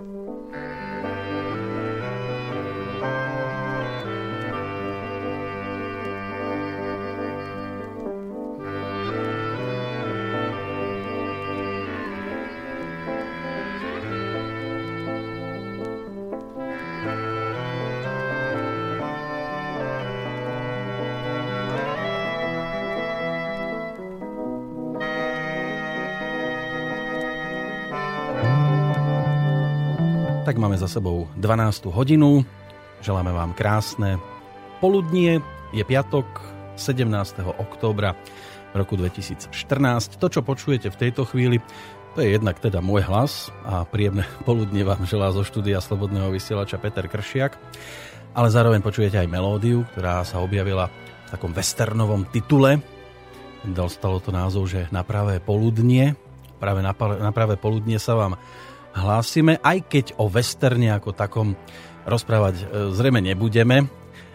Música Tak máme za sebou 12. hodinu. Želáme vám krásne poludnie. Je piatok 17. októbra roku 2014. To, čo počujete v tejto chvíli, to je jednak teda môj hlas a príjemné poludne vám želá zo štúdia Slobodného vysielača Peter Kršiak. Ale zároveň počujete aj melódiu, ktorá sa objavila v takom westernovom titule. Dostalo to názov, že na pravé poludnie. Práve na, na pravé poludnie sa vám hlásime, aj keď o westerne ako takom rozprávať e, zrejme nebudeme,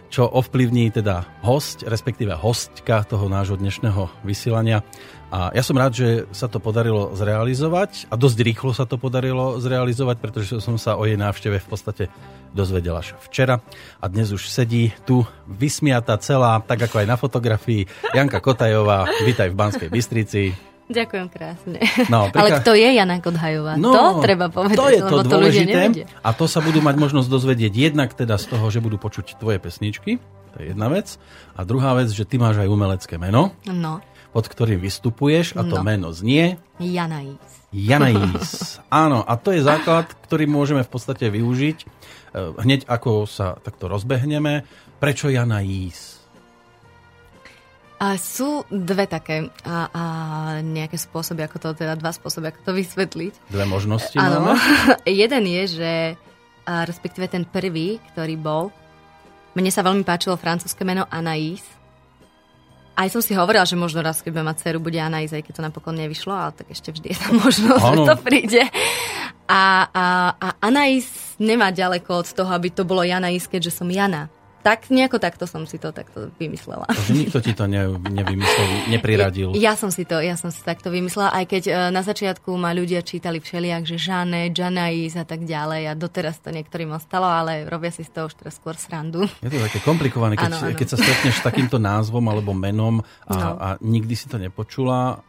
čo ovplyvní teda host, respektíve hostka toho nášho dnešného vysielania. A ja som rád, že sa to podarilo zrealizovať a dosť rýchlo sa to podarilo zrealizovať, pretože som sa o jej návšteve v podstate dozvedel až včera a dnes už sedí tu vysmiata celá, tak ako aj na fotografii, Janka Kotajová. Vítaj v Banskej Bystrici. Ďakujem krásne. No, prika... Ale kto je Jana Kodhajová? No, to treba povedať, to je to lebo to ľudia nevedia. A to sa budú mať možnosť dozvedieť jednak teda z toho, že budú počuť tvoje pesničky, to je jedna vec. A druhá vec, že ty máš aj umelecké meno, no. pod ktorým vystupuješ a to no. meno znie... Janaís. Janaís. Áno, a to je základ, ktorý môžeme v podstate využiť eh, hneď ako sa takto rozbehneme. Prečo Janaís? A sú dve také a, a nejaké spôsoby, ako to, teda dva spôsoby, ako to vysvetliť. Dve možnosti Áno. Jeden je, že a respektíve ten prvý, ktorý bol, mne sa veľmi páčilo francúzske meno Anaïs. Aj som si hovorila, že možno raz, keď budem mať dceru, bude Anaïs, aj keď to napokon nevyšlo, ale tak ešte vždy je tam možnosť, že to príde. A, a, a Anaïs nemá ďaleko od toho, aby to bolo Janais, keďže som Jana tak nejako takto som si to takto vymyslela. Takže nikto ti to ne, nevymyslel, nepriradil. Ja, ja som si to, ja som si takto vymyslela, aj keď uh, na začiatku ma ľudia čítali všelijak, že Žane, Janais a tak ďalej a doteraz to niektorým ostalo, ale robia si z toho už teraz skôr srandu. Je to také komplikované, keď, ano, ano. keď sa stretneš s takýmto názvom alebo menom a, no. a nikdy si to nepočula,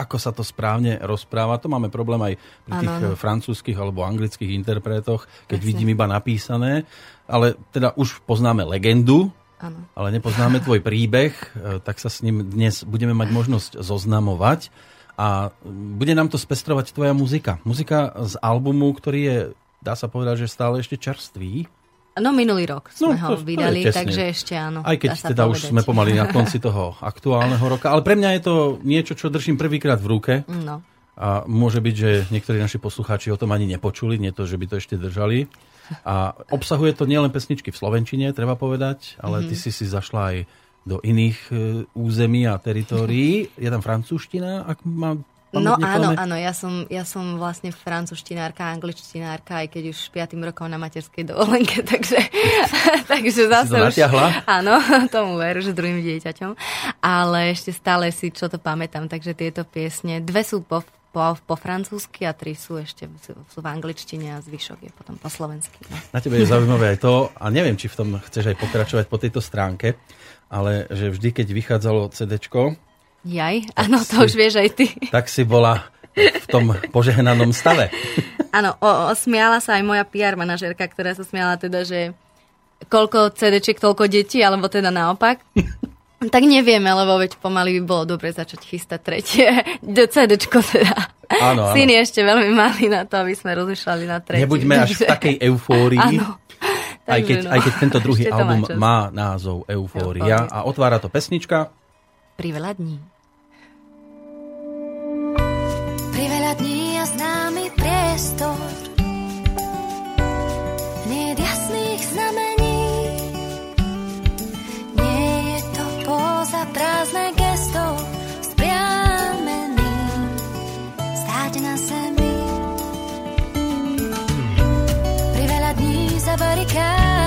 ako sa to správne rozpráva. To máme problém aj pri tých ano. Francúzskych alebo anglických interpretoch, keď Jasne. vidím iba napísané ale teda už poznáme legendu, ano. ale nepoznáme tvoj príbeh, e, tak sa s ním dnes budeme mať možnosť zoznamovať a bude nám to spestrovať tvoja muzika. Muzika z albumu, ktorý je, dá sa povedať, že stále ešte čerstvý. No minulý rok sme no, ho to, vydali, to takže ešte áno. Aj keď teda povedať. už sme pomaly na konci toho aktuálneho roka, ale pre mňa je to niečo, čo držím prvýkrát v ruke. No. A môže byť, že niektorí naši poslucháči o tom ani nepočuli, nie to, že by to ešte držali. A obsahuje to nielen pesničky v Slovenčine, treba povedať, ale mm-hmm. ty si si zašla aj do iných e, území a teritórií. Je tam francúzština, ak mám No áno, áno, ja som, ja som vlastne francúzštinárka, angličtinárka, aj keď už 5. rokom na materskej dovolenke, takže, takže zase už... Áno, tomu veru, že druhým dieťaťom. Ale ešte stále si čo to pamätám, takže tieto piesne, dve sú po po, po francúzsky a tri sú ešte sú v angličtine a zvyšok je potom po slovensky. No. Na tebe je zaujímavé aj to, a neviem, či v tom chceš aj pokračovať po tejto stránke, ale že vždy, keď vychádzalo CD, Jaj, áno, to už vieš aj ty. Tak si bola v tom požehnanom stave. Áno, smiala sa aj moja PR manažerka, ktorá sa smiala teda, že koľko CD-čiek, toľko detí, alebo teda naopak. Tak nevieme, lebo veď pomaly by bolo dobre začať chystať tretie CDčko teda. Áno, áno. Syn je ešte veľmi malý na to, aby sme rozmýšľali na tretie. Nebuďme až v takej eufórii. Áno. Aj keď, no. aj keď tento druhý album má, má názov Eufória a otvára to pesnička. Pri veľa dní. Pri veľa dní a známy priestor za prázdne gesto spriamený stáť na zemi. Pri veľa dní za barikádou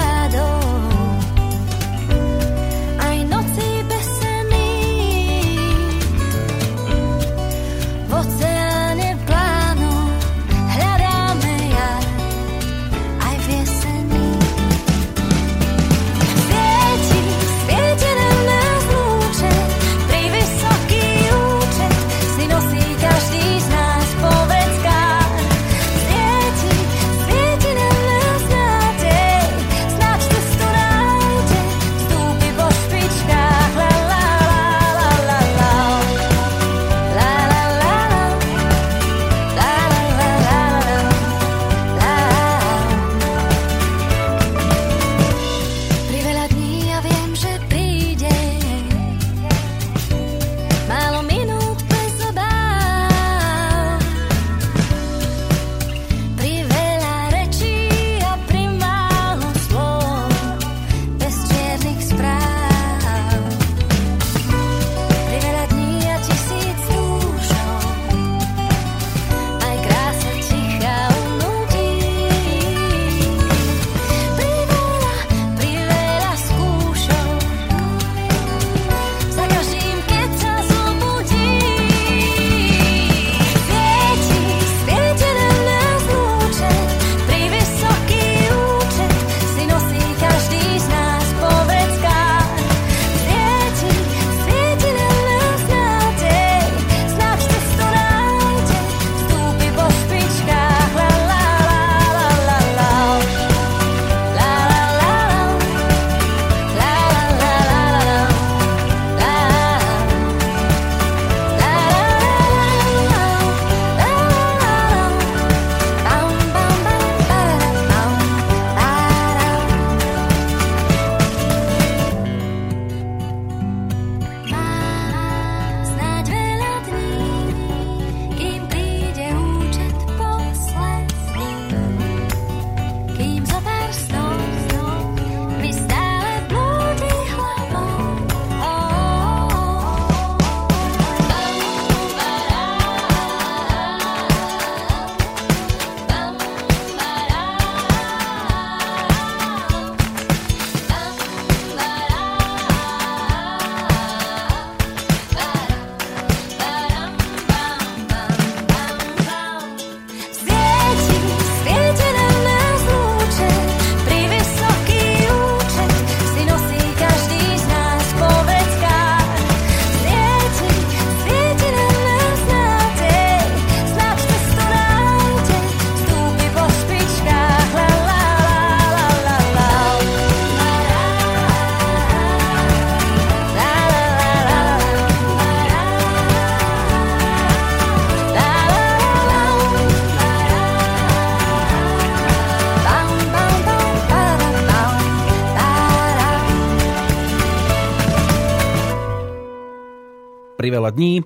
Priveľa dní.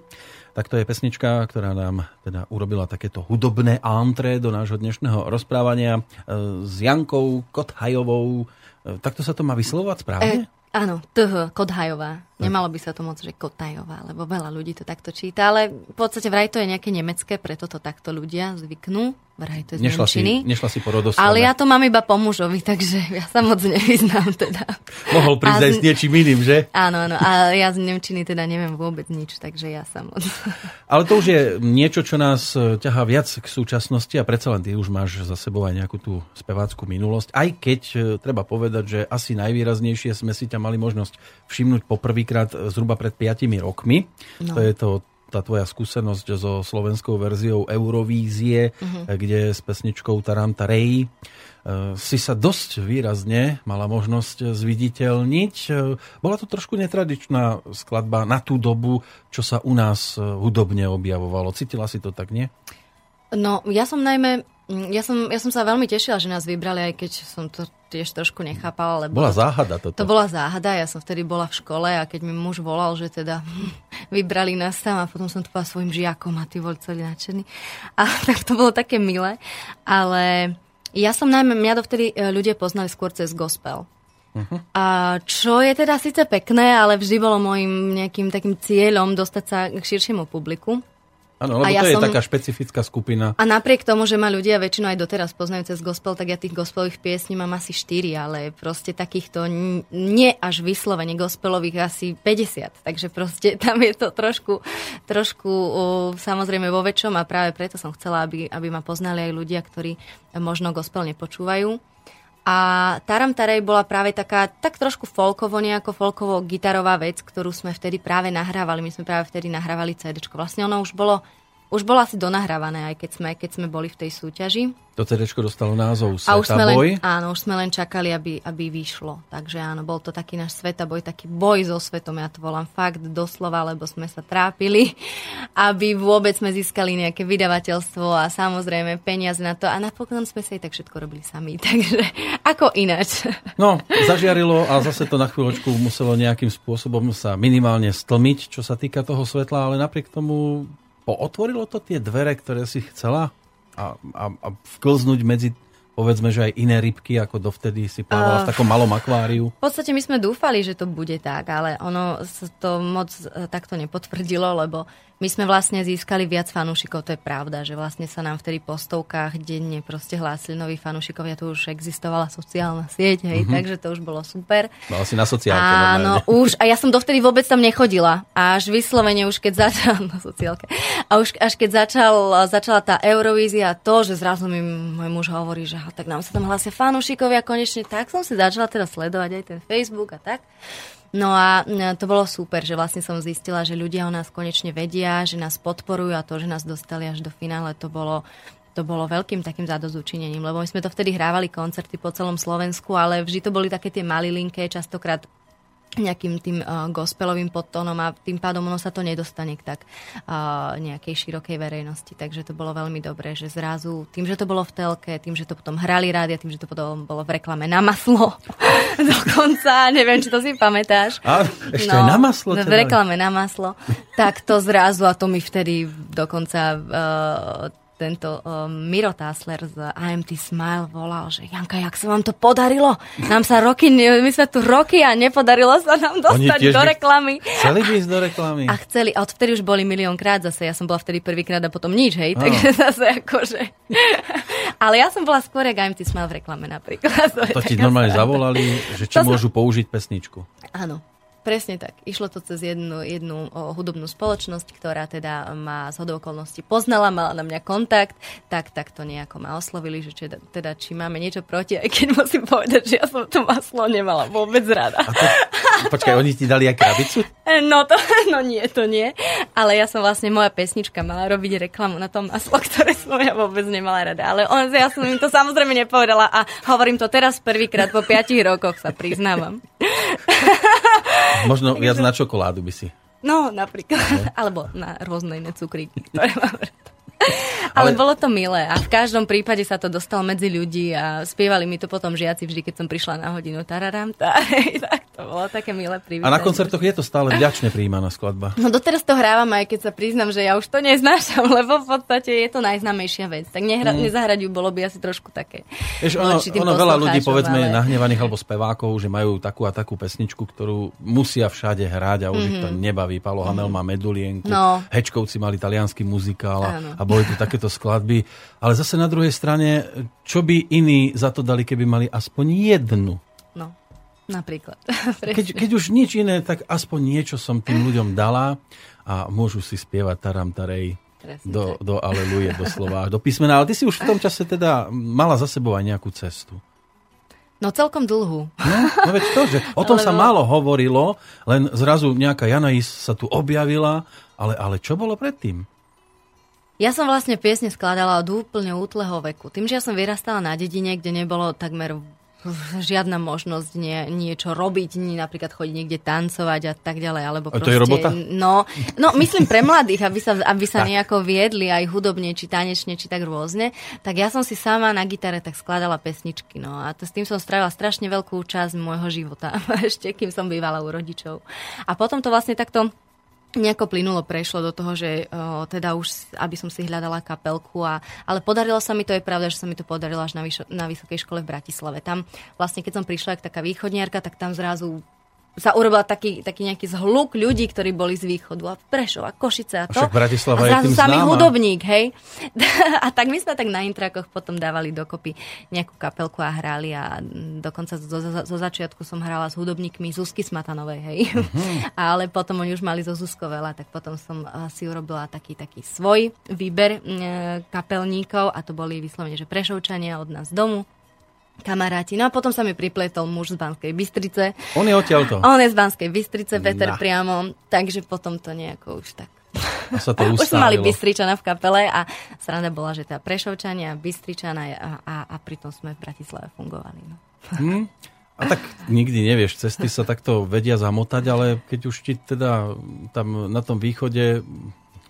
Tak to je pesnička, ktorá nám teda urobila takéto hudobné antre do nášho dnešného rozprávania e, s Jankou Kothajovou. E, takto sa to má vyslovať správne? E, áno, TH, Kodhajová. Nemalo by sa to moc, že Kotajová, lebo veľa ľudí to takto číta, ale v podstate vraj to je nejaké nemecké, preto to takto ľudia zvyknú. Vraj to je z nešla Nemčiny. si, nešla si po rodoslove. Ale ja to mám iba po mužovi, takže ja sa moc nevyznám teda. Mohol prísť aj z- s niečím iným, že? Áno, áno, a ja z Nemčiny teda neviem vôbec nič, takže ja sa moc... Ale to už je niečo, čo nás e, ťahá viac k súčasnosti a predsa len ty už máš za sebou aj nejakú tú speváckú minulosť. Aj keď e, treba povedať, že asi najvýraznejšie sme si ťa mali možnosť všimnúť poprvýkrát e, zhruba pred 5 rokmi. No. To je to tá tvoja skúsenosť so slovenskou verziou Eurovízie, Mhm. kde s pesničkou Taranta Rey e, si sa dosť výrazne mala možnosť zviditeľniť. E, Bola to trošku netradičná skladba na tú dobu, čo sa u nás hudobne objavovalo. Cítila si to tak, nie? No, ja som najmä... mm, Ja som, ja som sa veľmi tešila, že nás vybrali, aj keď som to tiež trošku nechápala, lebo... Bola záhada toto. To bola záhada, ja som vtedy bola v škole a keď mi muž volal, že teda vybrali nás tam a potom som to svojim žiakom a tí boli celí nadšení. A tak to bolo také milé, ale ja som najmä, mňa dovtedy e, ľudia poznali skôr cez gospel. A čo je teda síce pekné, ale vždy bolo môjim nejakým takým cieľom dostať sa k širšiemu publiku. Áno, lebo A ja to je som- taká špecifická skupina. A napriek tomu, že ma ľudia väčšinou aj doteraz poznajú cez gospel, tak ja tých gospelových piesní mám asi 4, ale proste takýchto nie až vyslovene gospelových asi 50. Takže proste tam je to trošku, trošku samozrejme vo väčšom a práve preto som chcela, aby, aby ma poznali aj ľudia, ktorí možno gospel nepočúvajú. A Taram Tarej bola práve taká, tak trošku folkovo, nejako folkovo gitarová vec, ktorú sme vtedy práve nahrávali. My sme práve vtedy nahrávali CD. Vlastne ono už bolo, už bolo asi donahrávané, aj keď sme, keď sme boli v tej súťaži. To CD dostalo názov A už sme, Svetaboj. len, áno, už sme len čakali, aby, aby vyšlo. Takže áno, bol to taký náš svetaboj, taký boj so svetom, ja to volám fakt doslova, lebo sme sa trápili, aby vôbec sme získali nejaké vydavateľstvo a samozrejme peniaze na to. A napokon sme sa aj tak všetko robili sami, takže ako ináč. No, zažiarilo a zase to na chvíľočku muselo nejakým spôsobom sa minimálne stlmiť, čo sa týka toho svetla, ale napriek tomu pootvorilo to tie dvere, ktoré si chcela a, a, a vklznúť medzi povedzme, že aj iné rybky, ako dovtedy si plávala v takom malom akváriu. V podstate my sme dúfali, že to bude tak, ale ono to moc e, takto nepotvrdilo, lebo my sme vlastne získali viac fanúšikov, to je pravda, že vlastne sa nám vtedy po stovkách denne proste hlásili noví fanúšikovia, tu už existovala sociálna sieť, hej, mm-hmm. takže to už bolo super. Mala si na sociálke Áno, normálne. už, a ja som dovtedy vôbec tam nechodila. Až vyslovene už keď začal, na sociálke, a už až keď začal, začala tá Eurovízia, to, že zrazu mi môj muž hovorí, že tak nám sa tam hlásia fanúšikovia konečne, tak som si začala teda sledovať aj ten Facebook a tak. No a to bolo super, že vlastne som zistila, že ľudia o nás konečne vedia, že nás podporujú a to, že nás dostali až do finále, to bolo, to bolo veľkým takým zadozučinením, lebo my sme to vtedy hrávali koncerty po celom Slovensku, ale vždy to boli také tie malilinké, častokrát nejakým tým uh, gospelovým podtónom a tým pádom ono sa to nedostane k tak uh, nejakej širokej verejnosti. Takže to bolo veľmi dobré, že zrazu tým, že to bolo v telke, tým, že to potom hrali rádia, tým, že to potom bolo v reklame na maslo dokonca, neviem, či to si pamätáš. A ešte aj na maslo V teda. reklame na maslo. Tak to zrazu, a to mi vtedy dokonca uh, tento uh, Miro Tásler z AMT Smile volal, že Janka, jak sa vám to podarilo? Nám sa roky, my sme tu roky a nepodarilo sa nám dostať do reklamy. Chceli by ísť do reklamy? A chceli, a odvtedy už boli miliónkrát zase, ja som bola vtedy prvýkrát a potom nič, hej, Áno. takže zase akože... Ale ja som bola skôr jak AMT Smile v reklame napríklad. je To ti normálne zavolali, že či To môžu použiť pesničku. Áno, presne tak. Išlo to cez jednu, jednu o, hudobnú spoločnosť, ktorá teda ma z hodou okolností poznala, mala na mňa kontakt, tak, tak to nejako ma oslovili, že či, teda, či máme niečo proti, aj keď musím povedať, že ja som to maslo nemala vôbec rada. A to, počkaj, oni ti dali aj krabicu? No to, no nie, to nie. Ale ja som vlastne, moja pesnička mala robiť reklamu na tom maslo, ktoré som ja vôbec nemala rada. Ale on, ja som im to samozrejme nepovedala a hovorím to teraz prvýkrát po piatich rokoch, sa priznávam. Možno viac na čokoládu by si. No, napríklad. Alebo na rôzne iné cukríky, ktoré mám rada. Ale bolo to milé a v každom prípade sa to dostalo medzi ľudí a spievali mi to potom žiaci vždy, keď som prišla na hodinu tararam, tak to bolo také milé privítanie. A na koncertoch je to stále vďačne príjmaná skladba. No doteraz to hrávam, aj keď sa priznam, že ja už to neznášam, lebo v podstate je to najznámejšia vec. Tak nehra, mm. nezahrať ju bolo by asi trošku také. Vieš, ono, ono veľa ľudí, povedzme, ale... nahnevaných alebo spevákov, že majú takú a takú pesničku, ktorú musia všade hrať a už mm-hmm. ich to mhm. nebaví. Palo Hamel má Medulienku, no. Hečkovci mali talianský muzikál a, a boli tu takéto skladby. Ale zase na druhej strane, čo by iní za to dali, keby mali aspoň jednu No, napríklad. keď, keď už nič iné, tak aspoň niečo som tým ľuďom dala a môžu si spievať Taram Tarej do, do Aleluje, do slova, do písmena. Ale ty si už v tom čase teda mala za sebou aj nejakú cestu. No celkom dlhú. No, no veď to, že o tom Lebo... sa málo hovorilo, len zrazu nejaká Janais sa tu objavila, ale, ale čo bolo predtým? Ja som vlastne piesne skladala od úplne útleho veku. Tým, že ja som vyrastala na dedine, kde nebolo takmer žiadna možnosť nie, niečo robiť, nie napríklad chodiť niekde tancovať a tak ďalej. Alebo a to je robota? No, no, myslím pre mladých, aby sa, aby sa nejako viedli aj hudobne, či tanečne, či tak rôzne. Tak ja som si sama na gitare tak skladala pesničky. No a to, s tým som strávila strašne veľkú časť môjho života. Ešte kým som bývala u rodičov. A potom to vlastne takto nejako plynulo prešlo do toho, že o, teda už, aby som si hľadala kapelku. A, ale podarilo sa mi to, je pravda, že sa mi to podarilo až na, vyšo, na Vysokej škole v Bratislave. Tam vlastne, keď som prišla, jak taká východniarka, tak tam zrazu sa urobil taký, taký nejaký zhluk ľudí, ktorí boli z východu a Prešov a Košice a to. A Bratislava a tým samý hudobník, hej. a tak my sme tak na intrakoch potom dávali dokopy nejakú kapelku a hrali a dokonca zo, zo, zo začiatku som hrala s hudobníkmi Zuzky Smatanovej, hej. Mm-hmm. Ale potom oni už mali zo Zuzko veľa, tak potom som eh, si urobila taký, taký svoj výber e, kapelníkov a to boli vyslovene, že Prešovčania od nás domu kamaráti. No a potom sa mi pripletol muž z Banskej Bystrice. On je odtiaľto. On je z Banskej Bystrice, Peter Na. priamo, takže potom to nejako už tak. A sa to Už sme mali Bystričana v kapele a sranda bola, že teda Prešovčania, Bystričana a, a, a pritom sme v Bratislave fungovali. No. Hmm. A tak nikdy nevieš, cesty sa takto vedia zamotať, ale keď už ti teda tam na tom východe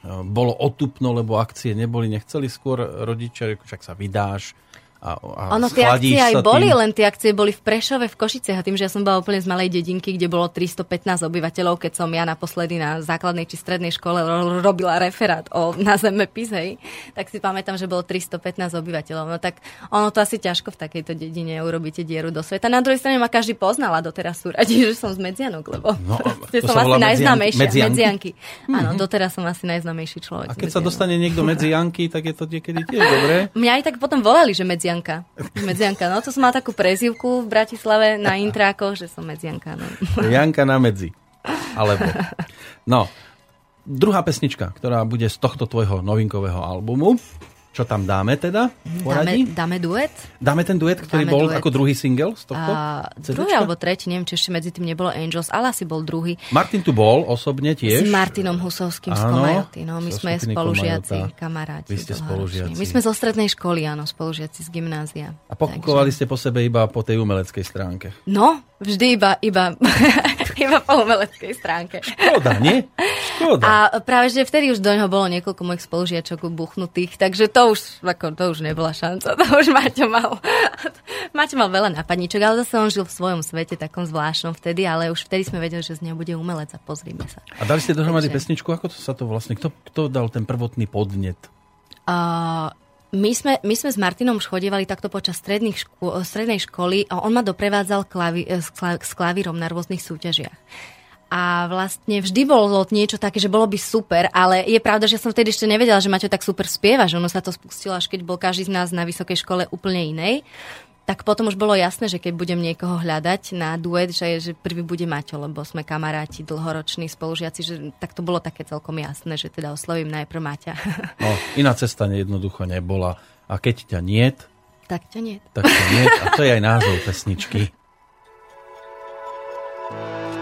bolo otupno, lebo akcie neboli, nechceli skôr rodičia, však sa vydáš, a, a ono, tie akcie aj boli, tým... len tie akcie boli v Prešove, v Košiciach a tým, že ja som bola úplne z malej dedinky, kde bolo 315 obyvateľov, keď som ja naposledy na základnej či strednej škole ro- robila referát o, na zemepis, hej, tak si pamätám, že bolo 315 obyvateľov. No tak ono to asi ťažko v takejto dedine urobíte dieru do sveta. Na druhej strane ma každý poznala doteraz sú radi, že som z Medzianok, lebo no, som asi najznámejšia. Medzianky. Medzianky. Áno, mm-hmm. doteraz som asi najznámejší človek. A keď sa dostane niekto medzi Janky, tak je to niekedy tiež dobré. Mňa aj tak potom volali, že medzi Medzianka. Medzianka, no to som mala takú prezivku v Bratislave na intrákoch, že som Medzianka. No. Janka na medzi. Alebo. No, druhá pesnička, ktorá bude z tohto tvojho novinkového albumu, čo tam dáme teda? Dáme, dáme duet? Dáme ten duet, ktorý dáme bol duet. ako druhý single z tohto? A, druhý alebo tretí, neviem, či ešte medzi tým nebolo Angels, ale asi bol druhý. Martin tu bol osobne tiež? S Martinom Husovským áno, z Komajoty. No, my sme spolužiaci, kamaráti. Vy ste spolužiaci. My sme zo strednej školy, áno, spolužiaci z gymnázia. A pokúkovali Takže... ste po sebe iba po tej umeleckej stránke? No, vždy iba, iba, iba po umeleckej stránke. Škoda, nie? Škoda. A práve, že vtedy už do neho bolo niekoľko mojich spolužiačok buchnutých, takže to už, ako, to už nebola šanca. To už Maťo mal, Maťo mal veľa nápadníčok, ale zase on žil v svojom svete, takom zvláštnom vtedy, ale už vtedy sme vedeli, že z neho bude umelec a pozrime sa. A dali ste dohromady Takže... pesničku, ako to sa to vlastne, kto, kto dal ten prvotný podnet? Uh, my sme, my sme s Martinom už chodievali takto počas škô, strednej školy a on ma doprevádzal klavi, s, s klavírom na rôznych súťažiach a vlastne vždy bolo niečo také, že bolo by super, ale je pravda, že som vtedy ešte nevedela, že Maťo tak super spieva, že ono sa to spustilo až keď bol každý z nás na vysokej škole úplne inej. Tak potom už bolo jasné, že keď budem niekoho hľadať na duet, že, že prvý bude Maťo, lebo sme kamaráti, dlhoroční spolužiaci, že tak to bolo také celkom jasné, že teda oslovím najprv Maťa. No, iná cesta jednoducho nebola. A keď ťa niet, tak ťa niet. Tak ťa niet. A to je aj názov pesničky. Mám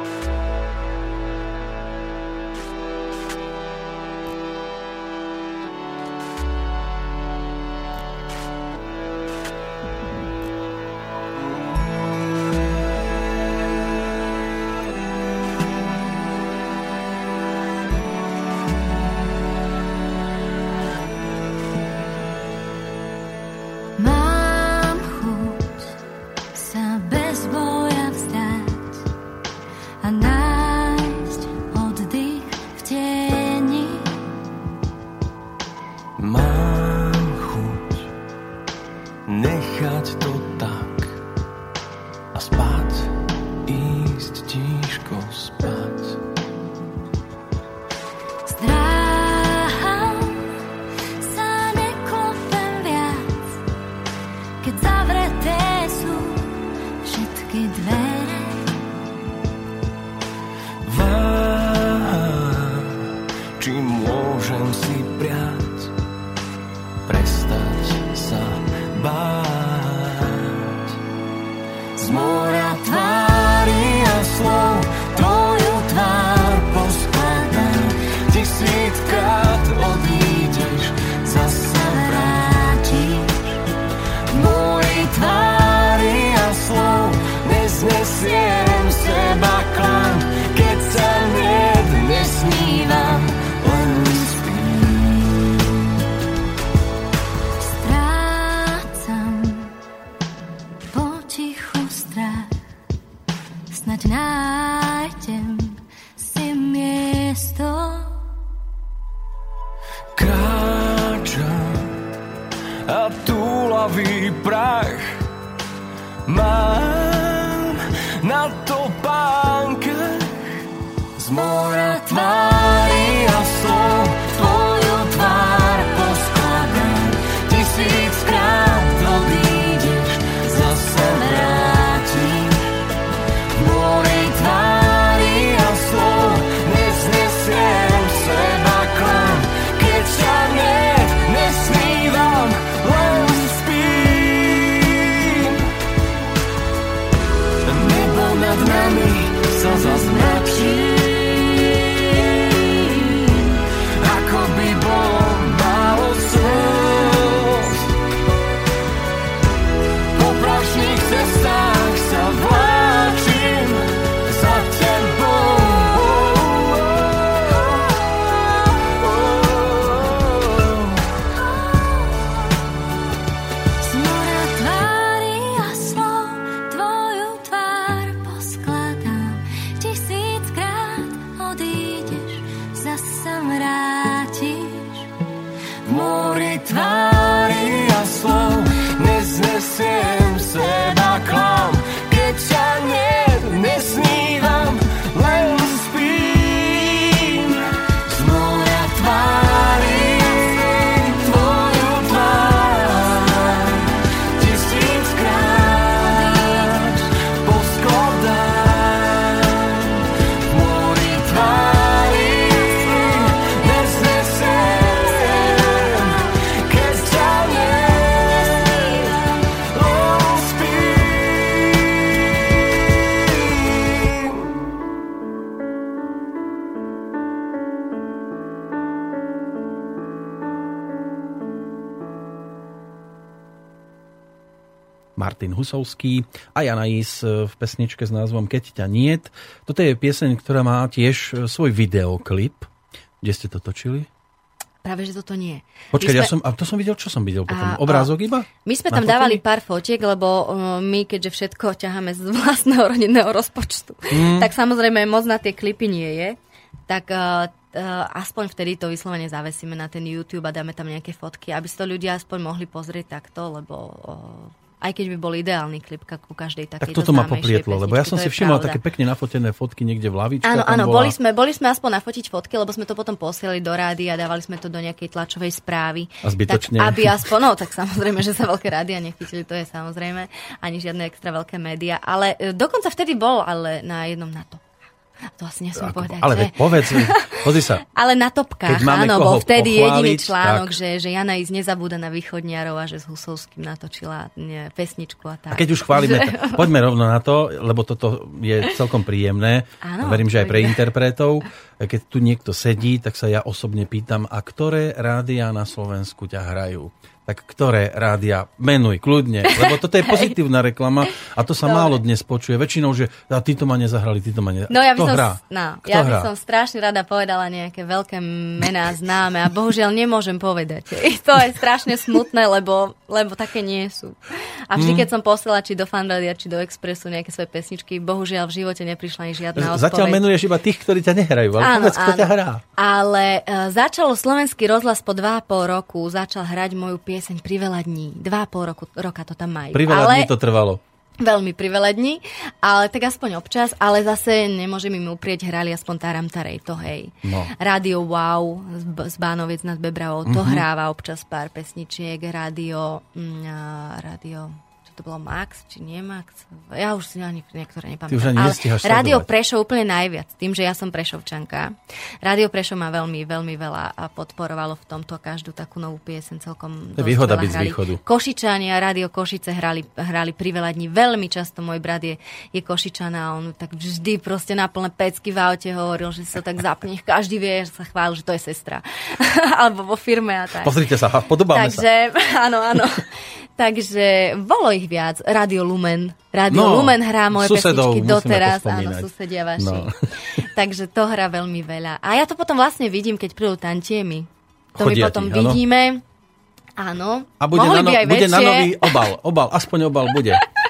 Martin Husovský a Janais v pesničke s názvom Keď ťa niet. Toto je pieseň, ktorá má tiež svoj videoklip. Kde ste to točili? Práve, že toto nie. Počkaj, My ja sme- som, a to som videl, čo som videl potom? A- Obrázok iba? My sme tam Nafotili? dávali pár fotiek, lebo uh, my, keďže všetko ťaháme z vlastného rodinného rozpočtu, Mm. tak samozrejme moc na tie klipy nie je. Tak uh, uh, aspoň vtedy to vyslovene zavesíme na ten YouTube a dáme tam nejaké fotky, aby si to ľudia aspoň mohli pozrieť takto, lebo uh, aj keď by bol ideálny klip ku každej Tak takejto toto ma poplietlo, lebo ja som si všimol pravda. také pekne nafotené fotky niekde v lavičke. Áno, áno, bola... boli sme, boli sme aspoň nafotiť fotky, lebo sme to potom posielali do rády a dávali sme to do nejakej tlačovej správy. A zbytočne. Tak, aby aspoň, no tak samozrejme, že sa veľké rádia nechytili, to je samozrejme, ani žiadne extra veľké médiá. Ale e, dokonca vtedy bol, ale na jednom na to. To asi nesmiem Ako, povedať, ale že? povedz, pozri sa. Ale na topkách, áno, bol vtedy jediný článok, tak. že, že Jana Is nezabúda na východniarov a že s Husovským natočila nie, pesničku a tak. A keď už chválime, to, poďme rovno na to, lebo toto je celkom príjemné. Áno, Verím, že aj pre interpretov. Keď tu niekto sedí, tak sa ja osobne pýtam, a ktoré rádia na Slovensku ťa hrajú? Tak ktoré rádia? Menuj, kľudne, lebo toto je pozitívna reklama a to sa Dobre. málo dnes počuje. Väčšinou, že a títo ma nezahrali, títo ma nezahrali. No ja by, Kto som, hrá? no, Kto ja by hrá? som strašne rada povedala nejaké veľké mená známe a bohužiaľ nemôžem povedať. To je strašne smutné, lebo, lebo také nie sú. A vždy, Mm. keď som posiela či do Fanradia, či do Expressu nejaké svoje pesničky, bohužiaľ v živote neprišla ani žiadna odpoveď. Zatiaľ menuješ iba tých, ktorí ťa nehrajú, ale Áno, povedz, kto áno. ťa hrá. Ale uh, začalo slovenský rozhlas po 2,5 roku, začal hrať moju pieseň Priveľa dní. 2,5 roku, roka to tam majú. Pri veľa ale, dní to trvalo. Veľmi priveľa dní, ale tak aspoň občas, ale zase nemôžem im uprieť, hrali aspoň Taram Tarej, to hej. No. Rádio Wow z, z Bánoviec nad Bebravou, to Mhm. hráva občas pár pesničiek, rádio, mm, a, rádio, to bolo Max, či nie Max? Ja už si ani niektoré nepamätám. Ty už ani Ale Rádio sledovať. Prešov úplne najviac, tým, že ja som Prešovčanka. Rádio Prešov ma veľmi, veľmi veľa a podporovalo v tomto každú takú novú piesen celkom To je výhoda byť z východu. Košičania, Rádio Košice hrali, hrali pri veľa dní. Veľmi často môj brat je, je Košičan a on tak vždy proste na plné pecky v aute hovoril, že sa tak zapne. Každý vie, že sa chválil, že to je sestra. Alebo vo firme a tak. Pozrite sa, podobáme sa. Takže, áno, áno. Takže bolo ich viac. Radio Lumen. Radio No, Lumen hrá moje susedov pesničky doteraz. Áno, susedia vaši. No. Takže to hrá veľmi veľa. A ja to potom vlastne vidím, keď prídu tantiemy. To Chodia my potom áno? vidíme. Áno. A bude, Mohli na, by no, aj bude na nový obal. Obal, aspoň obal bude.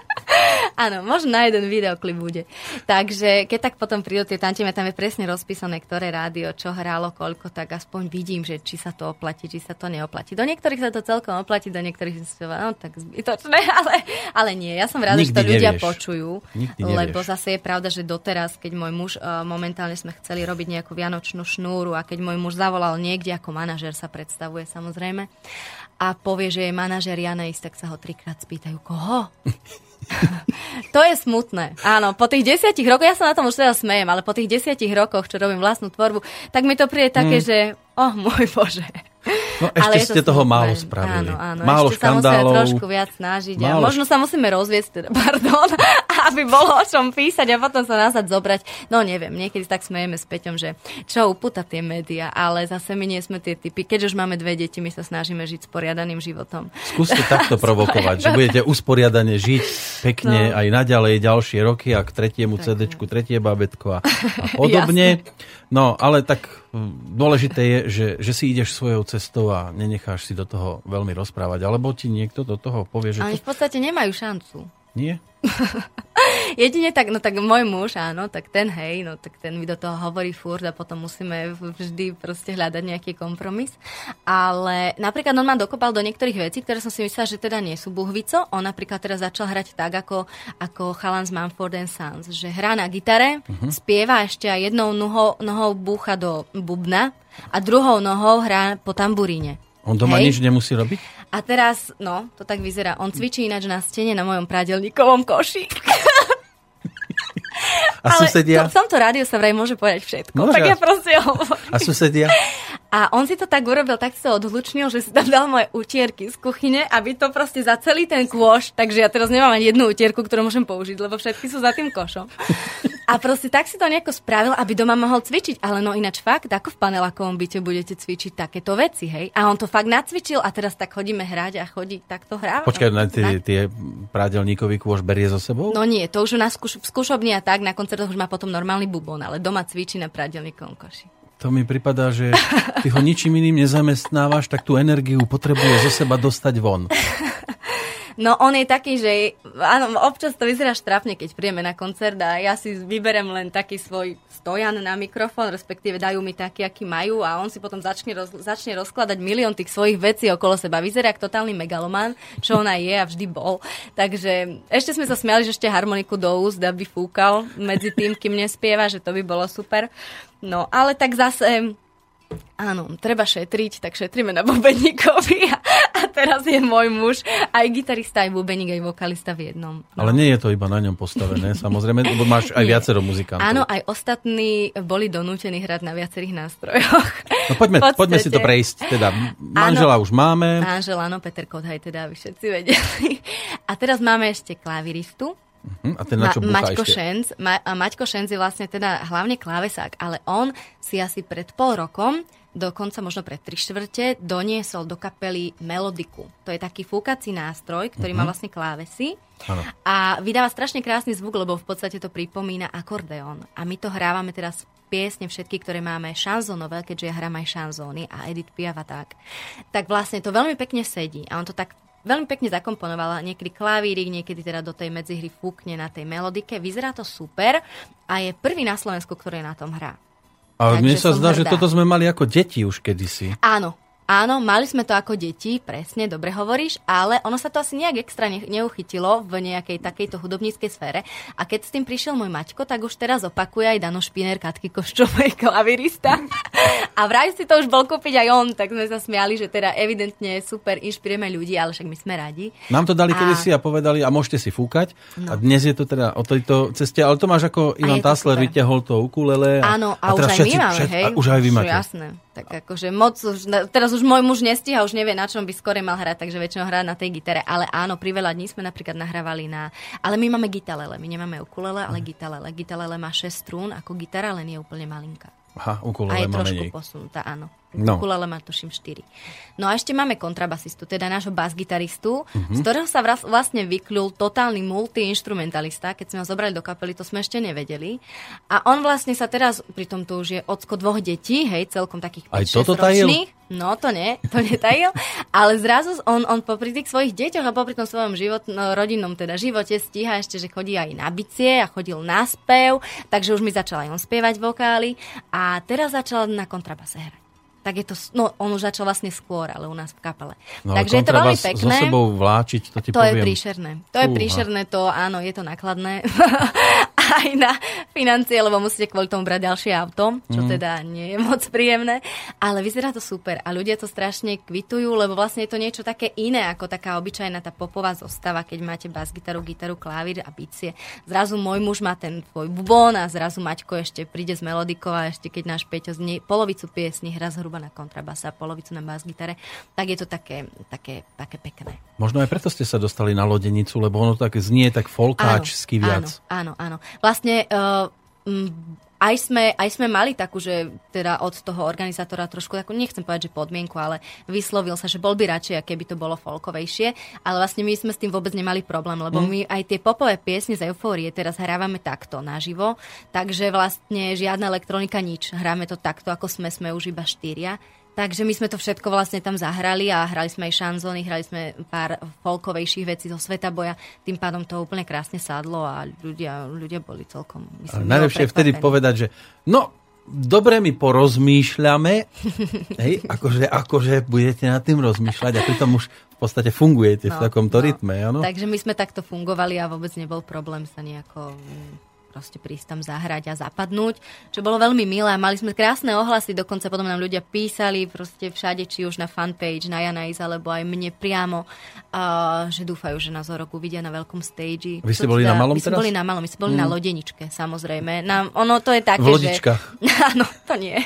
Áno, možno na jeden videoklip bude. Takže keď tak potom prídu tie tantieme, tam je presne rozpísané, ktoré rádio, čo hrálo, koľko, tak aspoň vidím, že či sa to oplatí, či sa to neoplatí. Do niektorých sa to celkom oplatí, do niektorých si to, no tak zbytočné, ale, ale nie. Ja som rada, že Nikdy to ľudia nevieš. počujú, Nikdy nevieš. lebo zase je pravda, že doteraz, keď môj muž, uh, momentálne sme chceli robiť nejakú vianočnú šnúru a keď môj muž zavolal niekde ako manažer, sa predstavuje samozrejme, a povie, že je manažer Janejs, tak sa ho trikrát spýtajú, koho? To je smutné. Áno, po tých desiatich rokoch, ja sa na tom už teda smejem, ale po tých desiatich rokoch, čo robím vlastnú tvorbu, tak mi to príde také, že oh môj Bože. No Ale ešte je to ste toho málo spravili. Áno, áno. málo ešte sa škandálov. trošku viac snažiť. A Málo možno sa musíme rozviesť, teda, pardon, aby bolo o čom písať a potom sa nazad zobrať. No neviem, niekedy tak smejeme s Peťom, že čo upúta tie médiá, ale zase my nie sme tie typy. Keď už máme dve deti, my sa snažíme žiť sporiadaným životom. Skúste takto provokovať, že budete usporiadane žiť pekne No. aj naďalej ďalšie roky a k tretiemu CDčku tretie babetko a, a podobne. No, ale tak hm, dôležité je, že, že si ideš svojou cestou a nenecháš si do toho veľmi rozprávať. Alebo ti niekto do toho povie, že Oni to v podstate nemajú šancu. Nie? Jedine tak, no tak môj muž, áno, tak ten hej, no tak ten mi do toho hovorí furt a potom musíme vždy proste hľadať nejaký kompromis. Ale napríklad on ma dokopal do niektorých vecí, ktoré som si myslela, že teda nie sú buhvico. On napríklad teraz začal hrať tak, ako, ako chalan z Mumford and Sons, že hrá na gitare, uh-huh. spieva ešte aj jednou nohou, nohou búcha do bubna a druhou nohou hrá po tamburíne. On doma Hej. nič nemusí robiť? A teraz, no, to tak vyzerá. On cvičí ináč na stene na mojom prádelníkovom koši. A susedia? To, v tomto rádiu sa vraj môže povedať všetko. Môže. Tak ja proste hovorím. A susedia? A on si to tak urobil, tak si to odhlučnil, že si tam dal moje utierky z kuchyne, aby to proste za celý ten kôš, takže ja teraz nemám ani jednu utierku, ktorú môžem použiť, lebo všetky sú za tým košom. A proste tak si to nejako spravil, aby doma mohol cvičiť. Ale no ináč fakt, ako v panelákovom byte budete cvičiť takéto veci, hej? A on to fakt nacvičil a teraz tak chodíme hrať a chodí, tak to hrá. Počkaj, na tie, tie prádelníkový kôž berie so sebou? No nie, to už na skúš- v skúšobni a tak, na koncertoch už má potom normálny bubon, ale doma cvičí na pradelníkovom koši. To mi pripadá, že ty ho ničím iným nezamestnávaš, tak tú energiu potrebuje zo seba dostať von. No on je taký, že áno, občas to vyzerá štrapne, keď príjeme na koncert a ja si vyberem len taký svoj stojan na mikrofón, respektíve dajú mi taký, aký majú a on si potom začne, roz, začne rozkladať milión tých svojich vecí okolo seba. Vyzerá ako totálny megaloman, čo ona je a vždy bol. Takže ešte sme sa smiali, že ešte harmoniku do úst, aby fúkal medzi tým, kým nespieva, že to by bolo super. No, ale tak zase Áno, treba šetriť, tak šetríme na bubeníkovi a, a teraz je môj muž aj gitarista, aj bubeník, aj vokalista v jednom. No. Ale nie je to iba na ňom postavené, samozrejme, lebo máš aj Nie. viacero muzikantov. Áno, aj ostatní boli donútení hrať na viacerých nástrojoch. No poďme, poďme si to prejsť. Teda manžela už máme. Manžel, áno, Peter Kothaj, teda vy všetci vedeli. A teraz máme ešte klaviristu, Hm, A ten na čo búcha Maťko ešte? Šenc. Ma- Maťko Šenc je vlastne teda hlavne klávesák, ale on si asi pred pol rokom dokonca možno pred tri štvrte, doniesol do kapely melodiku. To je taký fúkací nástroj, ktorý uh-huh. má vlastne klávesy Áno. a vydáva strašne krásny zvuk, lebo v podstate to pripomína akordeón. A my to hrávame teraz piesne všetky, ktoré máme šanzónové, keďže ja hrám aj šanzóny a Edith Piaf a tak. Tak vlastne to veľmi pekne sedí a on to tak veľmi pekne zakomponovala. Niekedy klavírik, niekedy teda do tej medzihry fúkne na tej melodike. Vyzerá to super a je prvý na Slovensku, ktorý na tom hrá. Ale mne Takže sa som zdá, že hrdá. toto sme mali ako deti už kedysi. Áno, Áno, mali sme to ako deti, presne, dobre hovoríš, ale ono sa to asi nejak extra ne- neuchytilo v nejakej takejto hudobníckej sfére. A keď s tým prišiel môj Maťko, tak už teraz opakuje aj Dano Špiner, Katky Koščovej, klavirista. A vraj si to už bol kúpiť aj on, tak sme sa smiali, že teda evidentne super, inšpirujeme ľudí, ale však my sme radi. Nám to dali A- kedysi a povedali, a môžete si fúkať. A dnes je to teda o tejto ceste, ale to máš ako Ivan super. vyťahol to ukulele. A, Áno, a, teraz už aj všetci- my máme, všet- hej? A už aj vy máte. Jasné. Tak akože moc už, teraz už môj muž nestíha, už nevie, na čom by skore mal hrať, takže väčšinou hrá na tej gitare. Ale áno, pri veľa dní sme napríklad nahrávali na... Ale my máme gitalele, my nemáme ukulele, ale gitalele. Gitalele má 6 strún ako gitara, len je úplne malinká. Aha, A ukulele je má trošku menej. posunutá, áno. No. Ukulele má tuším 4. No a ešte máme kontrabasistu, teda nášho basgitaristu, uh-huh. z ktorého sa vlastne vyklul totálny multiinstrumentalista. Keď sme ho zobrali do kapely, to sme ešte nevedeli. A on vlastne sa teraz, pri tom to už je ocko dvoch detí, hej, celkom takých Aj 5-6 toto tajil? ročných. No to nie, to netajil. ale zrazu on, on popri tých svojich deťoch a popri tom svojom život, no, rodinnom teda živote stíha ešte, že chodí aj na bicie a chodil na spev, takže už mi začal aj on spievať vokály a teraz začal na kontrabase hrať. Tak je to, no on už začal vlastne skôr, ale u nás v kapele. No, takže je to veľmi pekné. So sebou vláčiť, to ti To je poviem. príšerné. To je Fúha. príšerné, to áno, je to nákladné. Aj na financie, lebo musíte kvôli tomu brať ďalšie auto, čo Mhm. teda nie je moc príjemné. Ale vyzerá to super a ľudia to strašne kvitujú, lebo vlastne je to niečo také iné ako taká obyčajná tá popová zostava, keď máte bas gitaru, gitaru, klavír a bicie. Zrazu môj muž má ten tvoj bubon a zrazu Maťko ešte príde z melodikou a ešte keď náš Peťo znie polovicu piesni hrá zhruba na kontrabase a polovicu na bas gitare, tak je to také, také, také pekné. Možno aj preto ste sa dostali na lodenicu, lebo ono tak znie tak folkáčsky viac. Áno, áno, áno. Vlastne uh, aj, sme, aj sme mali takú, že teda od toho organizátora trošku takú, nechcem povedať, že podmienku, ale vyslovil sa, že bol by radšej, keby to bolo folkovejšie, ale vlastne my sme s tým vôbec nemali problém, lebo Mm. my aj tie popové piesne z Eufórie teraz hrávame takto naživo, takže vlastne žiadna elektronika, nič. Hráme to takto, ako sme, sme už iba štyria. Takže my sme to všetko vlastne tam zahrali a hrali sme aj šanzóny, hrali sme pár folkovejších vecí zo sveta boja. Tým pádom to úplne krásne sadlo a ľudia, ľudia boli celkom... Myslím, najlepšie je vtedy povedať, že no, dobre mi porozmýšľame, hej, akože, akože budete nad tým rozmýšľať a pritom už v podstate fungujete v takomto rytme, áno? Takže my sme takto fungovali a vôbec nebol problém sa nejako proste prísť tam zahrať a zapadnúť, čo bolo veľmi milé. Mali sme krásne ohlasy, dokonca potom nám ľudia písali proste všade, či už na fanpage, na Janais, alebo aj mne priamo, a, že dúfajú, že nás o rok uvidia na veľkom stage. Vy ste boli teda- na malom My teraz? boli na malom, my sme boli na lodeničke, samozrejme. Na, ono to je také, V lodičkách. že... Áno, to nie.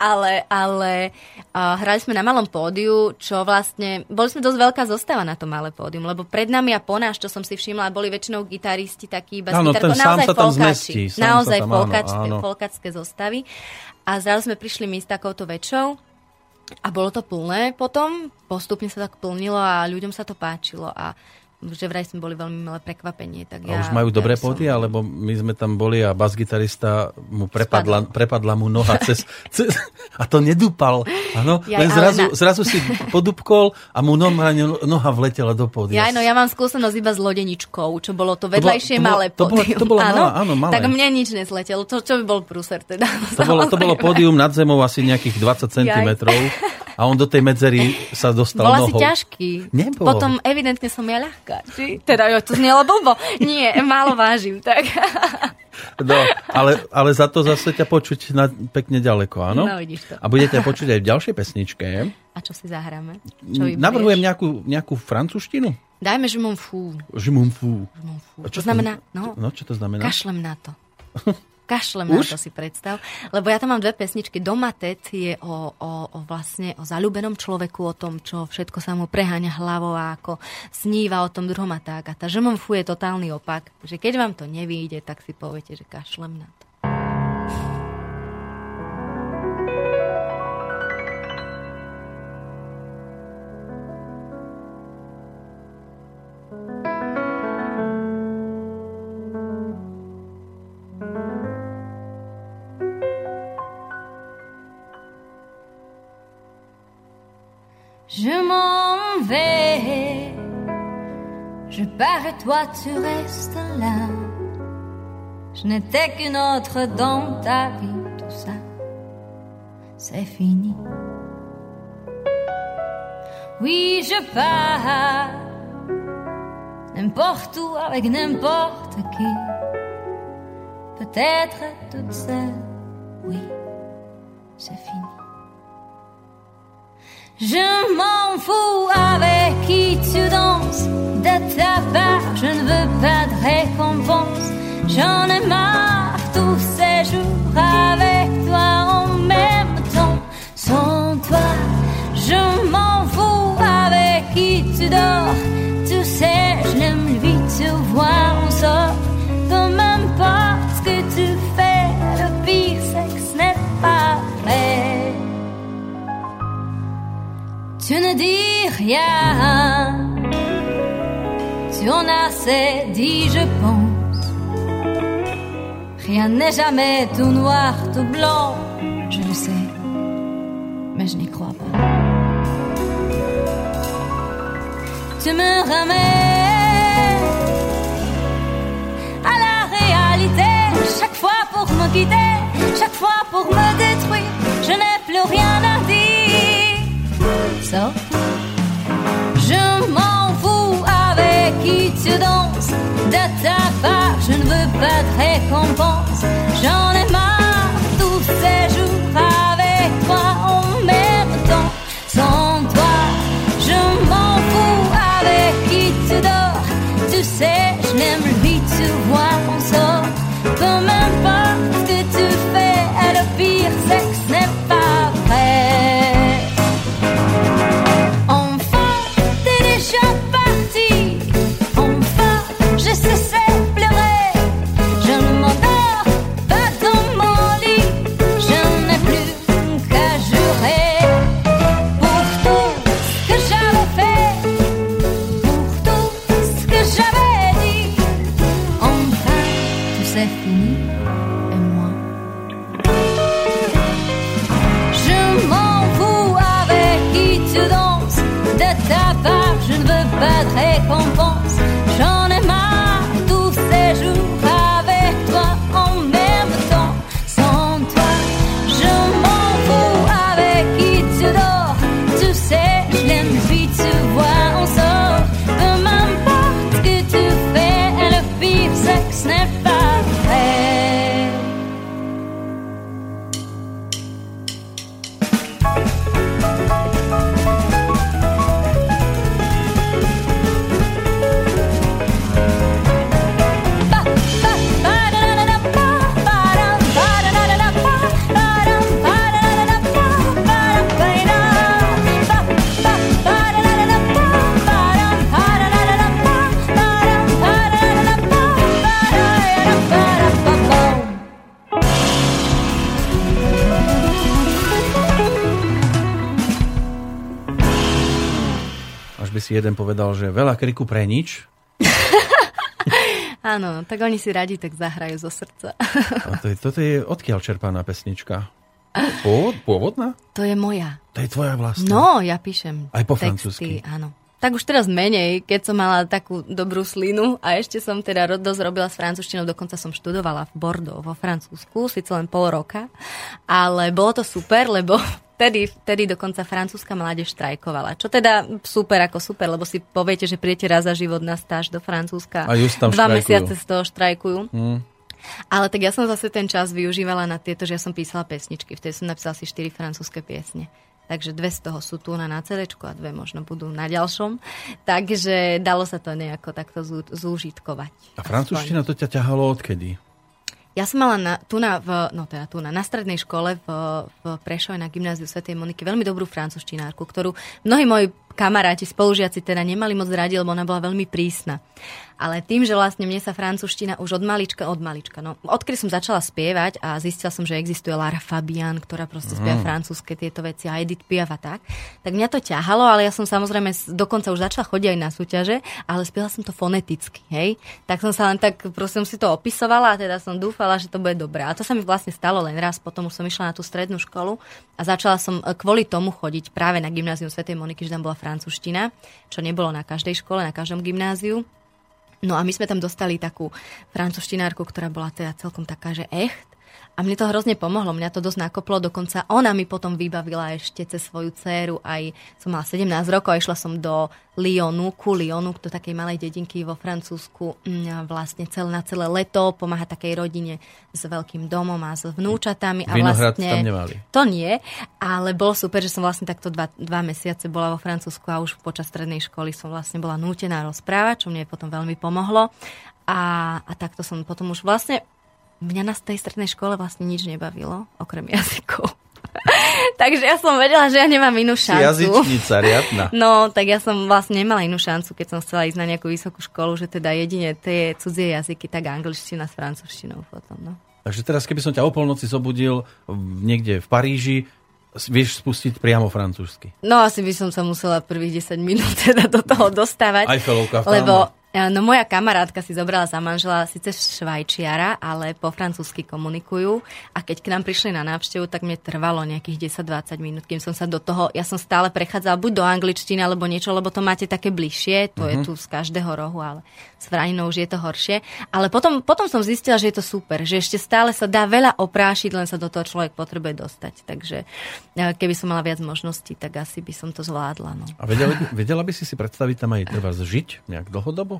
Ale, ale uh, hrali sme na malom pódiu, čo vlastne... Boli sme dosť veľká zostava na tom malé pódium, lebo pred nami a po nás, čo som si všimla, boli väčšinou gitaristi takí iba Áno, ten sám naozaj sa tam zmestí, sám sa Naozaj áno, áno. folkačské zostavy. A zrazu sme prišli my s takouto väčšou a bolo to plné potom, postupne sa tak plnilo a ľuďom sa to páčilo a že vraj sme boli veľmi milé prekvapenie. Tak A ja, už majú dobré ja som- pódia, lebo my sme tam boli a basgitarista mu prepadla, prepadla mu noha cez, cez... A to nedúpal. Áno, Jaj, len zrazu, na- zrazu si podúbkol a mu noha, noha vletela do pódia. Ja, no, ja mám skúsenosť iba s lodeničkou, čo bolo to vedľajšie to bolo- malé to bolo- pódium. to bolo áno? malé, áno, malé. Tak mne nič nesletelo, to, čo by bol prúser teda. To bolo, to bolo pódium nad zemou asi nejakých 20 cm a on do tej medzery sa dostal Bol asi nohou. ťažký. Nebol. Potom evidentne som ja ľahká. Či? Teda jo, to znelo blbo. Nie, málo vážim. Tak. No, ale, ale za to zase ťa počuť na, pekne ďaleko, áno? No, vidíš to. A budete ťa počuť aj v ďalšej pesničke. A čo si zahráme? Čo? Navrhujem nejakú, nejakú francúzštinu. Dajme. Je m'en fous. Je m'en fou. A To znamená, no, No, čo to znamená? kašlem na to. Kašlem na Už? to si predstav. Lebo ja tam mám dve pesničky. Domatec je o, o, o vlastne o zalúbenom človeku, o tom, čo všetko sa mu preháňa hlavou a ako sníva o tom druhom a tak. A tá že m'en fou je totálny opak. Že keď vám to nevíde, tak si poviete, že kašlem na to. Toi tu restes là. Je n'étais qu'une autre dans ta vie, tout ça, c'est fini. Oui, je pars n'importe où avec n'importe qui. Peut-être toute seule, oui, c'est fini. Je m'en fous avec qui tu danses. De ta part, je ne veux pas de récompense. J'en ai marre tous ces jours avec toi en même temps. Sans toi, je m'en fous avec qui tu dors. Tu sais, je n'aime vite te voir en sort. Peu m'importe ce que tu fais, le pire c'est que ce n'est pas vrai. Tu ne dis rien. Tu en as assez dit, je pense. Rien n'est jamais tout noir, tout blanc. Je le sais, mais je n'y crois pas. Tu me remets à la réalité chaque fois pour me quitter, chaque fois pour me détruire. Je n'ai plus rien à dire. Sauf, je récompense. Si jeden povedal, že veľa kriku pre nič. Áno, tak oni si radi tak zahrajú zo srdca. A to je, toto je odkiaľ čerpaná pesnička? Pôvod, pôvodná? To je moja. To je tvoja vlastná. No, ja píšem Aj po texty, francúzsky. áno. Tak už teraz menej, keď som mala takú dobrú slinu a ešte som teda dosť robila s francúzštinou, dokonca som študovala v Bordeaux vo Francúzsku, síce len pol roka, ale bolo to super, lebo vtedy, vtedy dokonca francúzska mládež štrajkovala. Čo teda super ako super, lebo si poviete, že príjete raz za život na stáž do Francúzska. A just tam Dva štrajkujú. mesiace z toho štrajkujú. Hm. Ale tak ja som zase ten čas využívala na tieto, že ja som písala pesničky. Vtedy som napísala si štyri francúzske piesne. Takže dve z toho sú tu na, na CD a dve možno budú na ďalšom. Takže dalo sa to nejako takto zú, zúžitkovať. A francúzština to ťa ťahalo odkedy? Ja som mala na, tu na, v, no teda tu na, na strednej škole v, v Prešove na gymnáziu Svetej Moniky veľmi dobrú francúzštinárku, ktorú mnohí moji kamaráti, spolužiaci teda nemali moc radi, lebo ona bola veľmi prísna. Ale tým, že vlastne mne sa francúzština už od malička, od malička, no odkedy som začala spievať a zistila som, že existuje Lara Fabian, ktorá proste spieva francúzske tieto veci a Edith Piaf a tak, tak mňa to ťahalo, ale ja som samozrejme dokonca už začala chodiť aj na súťaže, ale spievala som to foneticky, hej. Tak som sa len tak, proste som si to opisovala a teda som dúfala, že to bude dobré. A to sa mi vlastne stalo len raz, potom už som išla na tú strednú školu a začala som e, kvôli tomu chodiť práve na gymnázium Svetej Moniky, že tam bola francúzština, čo nebolo na každej škole, na každom gymnáziu. No a my sme tam dostali takú francúzštinárku, ktorá bola teda celkom taká, že echt. A mne to hrozne pomohlo, mňa to dosť nakoplo, dokonca ona mi potom vybavila ešte cez svoju dceru, aj som mala 17 rokov a išla som do Lyonu, ku Lyonu, do takej malej dedinky vo Francúzsku, mm, vlastne celé, na celé leto, pomáha takej rodine s veľkým domom a s vnúčatami. A Vinohrad vlastne, tam nemali. To nie, ale bolo super, že som vlastne takto dva, dva mesiace bola vo Francúzsku a už počas strednej školy som vlastne bola nútená rozprávať, čo mne potom veľmi pomohlo. A, a takto som potom už vlastne mňa na tej strednej škole vlastne nič nebavilo, okrem jazykov. Takže ja som vedela, že ja nemám inú šancu. jazyčnica riadna. No, tak ja som vlastne nemala inú šancu, keď som chcela ísť na nejakú vysokú školu, že teda jedine tie cudzie jazyky, tak angličtina s francúzštinou potom, no. Takže teraz, keby som ťa o polnoci zobudil v- niekde v Paríži, vieš spustiť priamo francúzsky. No, asi by som sa musela prvých 10 minút teda do toho dostávať. V Lebo Palme. e, no, moja kamarátka si zobrala za manžela síce švajčiara, ale po francúzsky komunikujú. A keď k nám prišli na návštevu, tak mne trvalo nejakých 10-20 minút, kým som sa do toho, ja som stále prechádzala buď do angličtiny alebo niečo, lebo to máte také bližšie, to je tu z každého rohu, ale s franinou už je to horšie. Ale potom, potom som zistila, že je to super, že ešte stále sa dá veľa oprášiť, len sa do toho človek potrebuje dostať. Takže e, keby som mala viac možností, tak asi by som to zvládla. No. A vedela, by- vedela by si si predstaviť tam aj treba žiť nejak dlhodobo?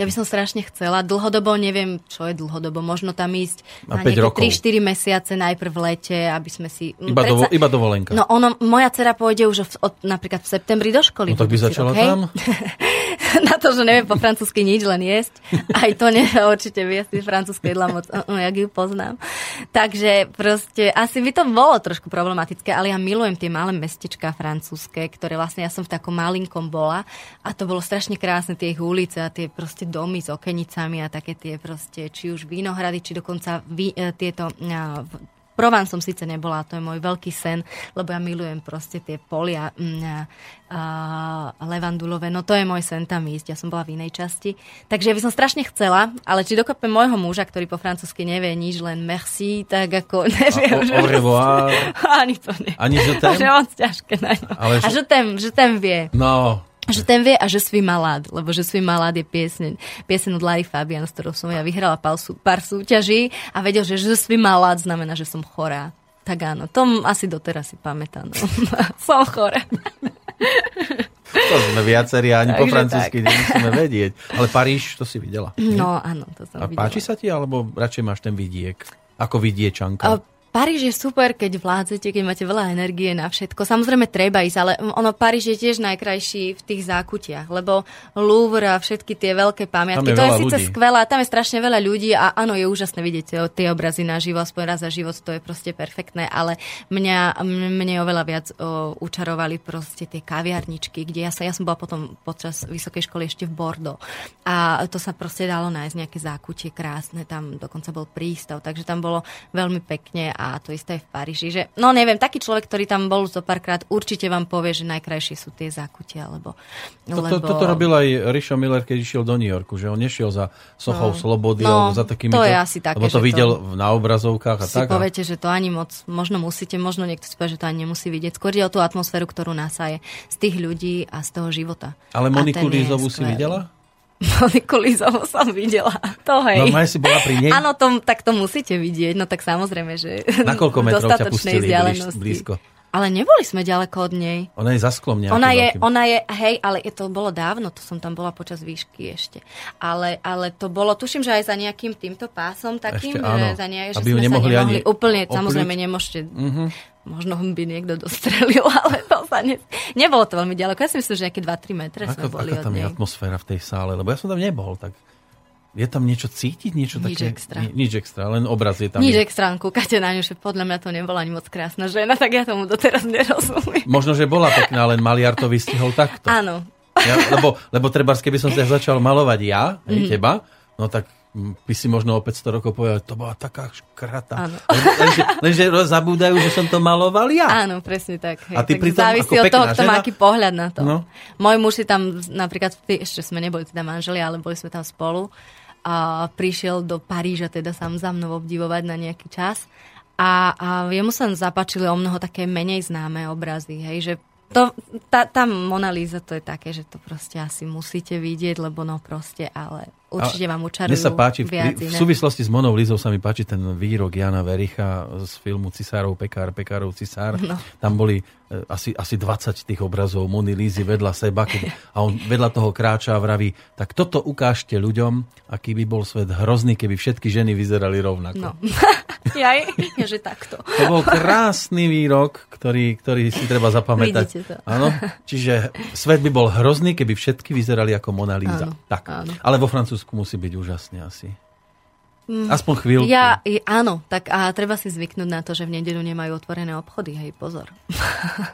Ja by som strašne chcela. Dlhodobo neviem, čo je dlhodobo. Možno tam ísť Na na, päť rokov. nejaké 3-4 mesiace najprv v lete, aby sme si... Iba, dovo, iba dovolenka. No ono, moja dcera pôjde už v, od, napríklad v septembri do školy. No tak by začala hej? tam. na to, že neviem po francúzsky nič, len jesť. Aj to nevie určite vie si francúzske jedla moc, uh, uh, jak ju poznám. Takže proste asi by to bolo trošku problematické, ale ja milujem tie malé mestečka francúzske, ktoré vlastne ja som v takom malinkom bola a to bolo strašne krásne, tie ich ulice a tie proste domy s okenicami a také tie proste, či už vínohrady, či dokonca vy, e, tieto a, v- Provence som síce nebola, to je môj veľký sen, lebo ja milujem proste tie polia a, a levandulové, no to je môj sen tam ísť, ja som bola v inej časti. Takže ja by som strašne chcela, ale či dokopem môjho muža, ktorý po francúzsky nevie nič, len merci, tak ako neviem. A že au revoir. Ani to nie. Ani To je tam? moc ťažké na ňo. Ale A že- že ten, že ten vie. No, Že ten vie a že svý malát, lebo že svý malát je piesne, piesen od Larry Fabian, s ktorou som ja vyhrala pár, sú, pár súťaží a vedel, že že svý malát znamená, že som chorá. Tak áno, to m- asi doteraz si pamätám. No. som chorá. to sme viacerí, ani po Takže francúzsky nemusíme vedieť. Ale Paríž, to si videla. No áno, to som A videla. páči sa ti, alebo radšej máš ten vidiek? Ako vidiečanka? A Paríž je super, keď vládzete, keď máte veľa energie na všetko. Samozrejme treba ísť, ale ono Paríž je tiež najkrajší v tých zákutiach, lebo Louvre a všetky tie veľké pamiatky, je to je síce a tam je strašne veľa ľudí a áno, je úžasné vidieť tie, tie obrazy na živo, aspoň raz za život, to je proste perfektné, ale mňa, mne oveľa viac o, učarovali proste tie kaviarničky, kde ja, sa, ja som bola potom počas vysokej školy ešte v Bordeaux a to sa proste dalo nájsť nejaké zákutie krásne, tam dokonca bol prístav, takže tam bolo veľmi pekne a to isté aj v Paríži. Že, no neviem, taký človek, ktorý tam bol zo párkrát, určite vám povie, že najkrajšie sú tie zákutia, lebo... To, lebo... to, toto robil aj Richo Miller, keď išiel do New Yorku, že on nešiel za sochou slobody No, alebo za takými... to je asi také, Lebo to že to- videl na obrazovkách a si tak. a- poviete, že to ani moc, možno musíte, možno niekto si povie, že to ani nemusí vidieť. Skôr ide o tú atmosféru, ktorú nasaje z tých ľudí a z toho života. Ale Moniku Lízovú si videla? Moniku Lízovú som videla. To hej. Normálne si bola pri nej? Áno, tak to musíte vidieť. No tak samozrejme, že Na koľko metrov ťa pustili blízko? Ale neboli sme ďaleko od nej. Ona je za sklom Ona je, veľkým. ona je, hej, ale je to bolo dávno, to som tam bola počas výšky ešte. Ale, ale to bolo, tuším, že aj za nejakým týmto pásom takým, Ešte áno. za nie, že Aby sme nemohli sa ani nemohli úplne, opľuť. samozrejme nemôžete, Mhm. možno by niekto dostrelil, ale to sa ne, nebolo to veľmi ďaleko. Ja si myslím, že nejaké 2-3 metre sme Ako, boli aká tam je atmosféra v tej sále? Lebo ja som tam nebol, tak je tam niečo cítiť? Niečo Nič také? extra. Ni, nič extra, len obraz je tam. Nič extra, len kúkate na ňu, že podľa mňa to nebola ani moc krásna žena, tak ja tomu doteraz nerozumiem. Možno, že bola pekná, len maliar to vystihol takto. Áno, Ja, lebo, lebo treba, keby som sa začal malovať ja, hej, teba, no tak mm, by si možno o 500 rokov povedal, to bola taká škrata. Áno. Len- Lenže, lenže zabúdajú, že som to maloval ja. Áno, presne tak. Hej. A ty tak pritom závisí od toho, kto má aký pohľad na to. No. Môj muž si tam napríklad, ešte sme neboli teda manželia, ale boli sme tam spolu. A prišiel do Paríža teda sám za mnou obdivovať na nejaký čas. A, a jemu sa zapáčili o mnoho také menej známe obrazy, hej, že To, tá, tá Mona Lisa to je také, že to proste asi musíte vidieť, lebo no proste, ale určite vám učarujú Mne sa páči, v, viac v súvislosti s Monou Lizou sa mi páči ten výrok Jana Vericha z filmu Cisárov Pekár, Pekárov Cisár. No. Tam boli e, asi, asi 20 tých obrazov Mony Lízy vedľa seba keď, a on vedľa toho kráča a vraví, tak toto ukážte ľuďom, aký by bol svet hrozný, keby všetky ženy vyzerali rovnako. No. Jaj, že takto. To bol krásny výrok, ktorý, ktorý si treba zapamätať. Vidíte to. Áno, čiže svet by bol hrozný, keby všetky vyzerali ako Mona Lisa. Áno, tak. áno. Ale vo Francúzsku musí byť úžasne asi. Aspoň chvíľku. Mm. Ja, áno, tak a treba si zvyknúť na to, že v nedeľu nemajú otvorené obchody, hej, pozor.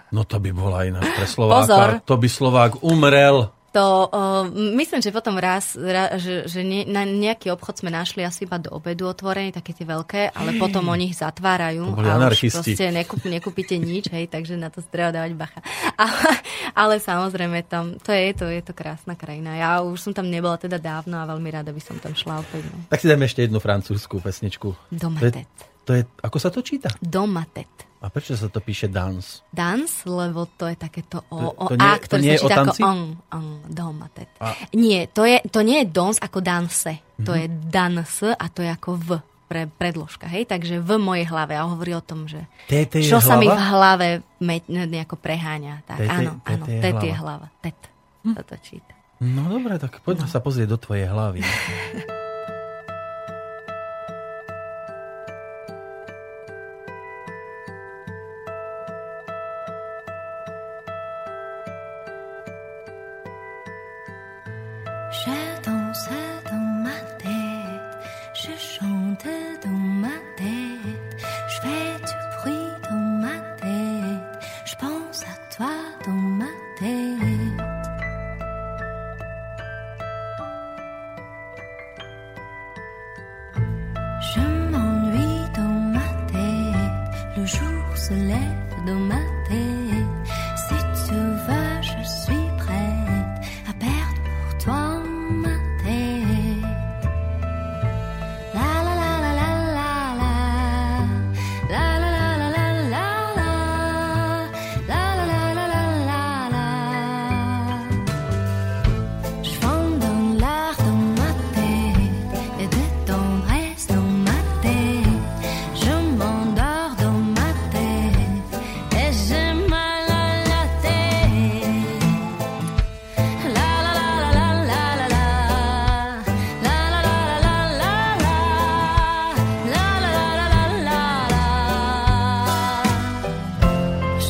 No to by bola iná pre Slováka. Pozor. To by Slovák umrel. To uh, myslím, že potom raz, ra, že, že ne, na nejaký obchod sme našli asi iba do obedu otvorený, také tie veľké, ale potom oni ich zatvárajú. To boli a anarchisti. proste nekúp, nekúpite nič, hej, takže na to treba dávať bacha. Ale, ale samozrejme tam, to je, to je to krásna krajina. Ja už som tam nebola teda dávno a veľmi rada by som tam šla opäť. No. Tak si dáme ešte jednu francúzskú pesničku. Domatet. To je, ako sa to číta? Domatet. A prečo sa to píše dance? Dans, lebo to je takéto o, To- to nie- A, to ktoré nie je sa číta ako on, on, domatet. A- Nie, to, je, to nie je dons ako danse. To Mhm. je dans a to je ako v pre predložka, hej? Takže v mojej hlave. A hovorí o tom, že je čo sa mi v hlava? hlave me, nejako preháňa. Tak, Téte- áno, téte áno, je tet je hlava. hlava. Tet. Hm. Toto číta. No dobre, tak poďme sa pozrieť do tvojej hlavy.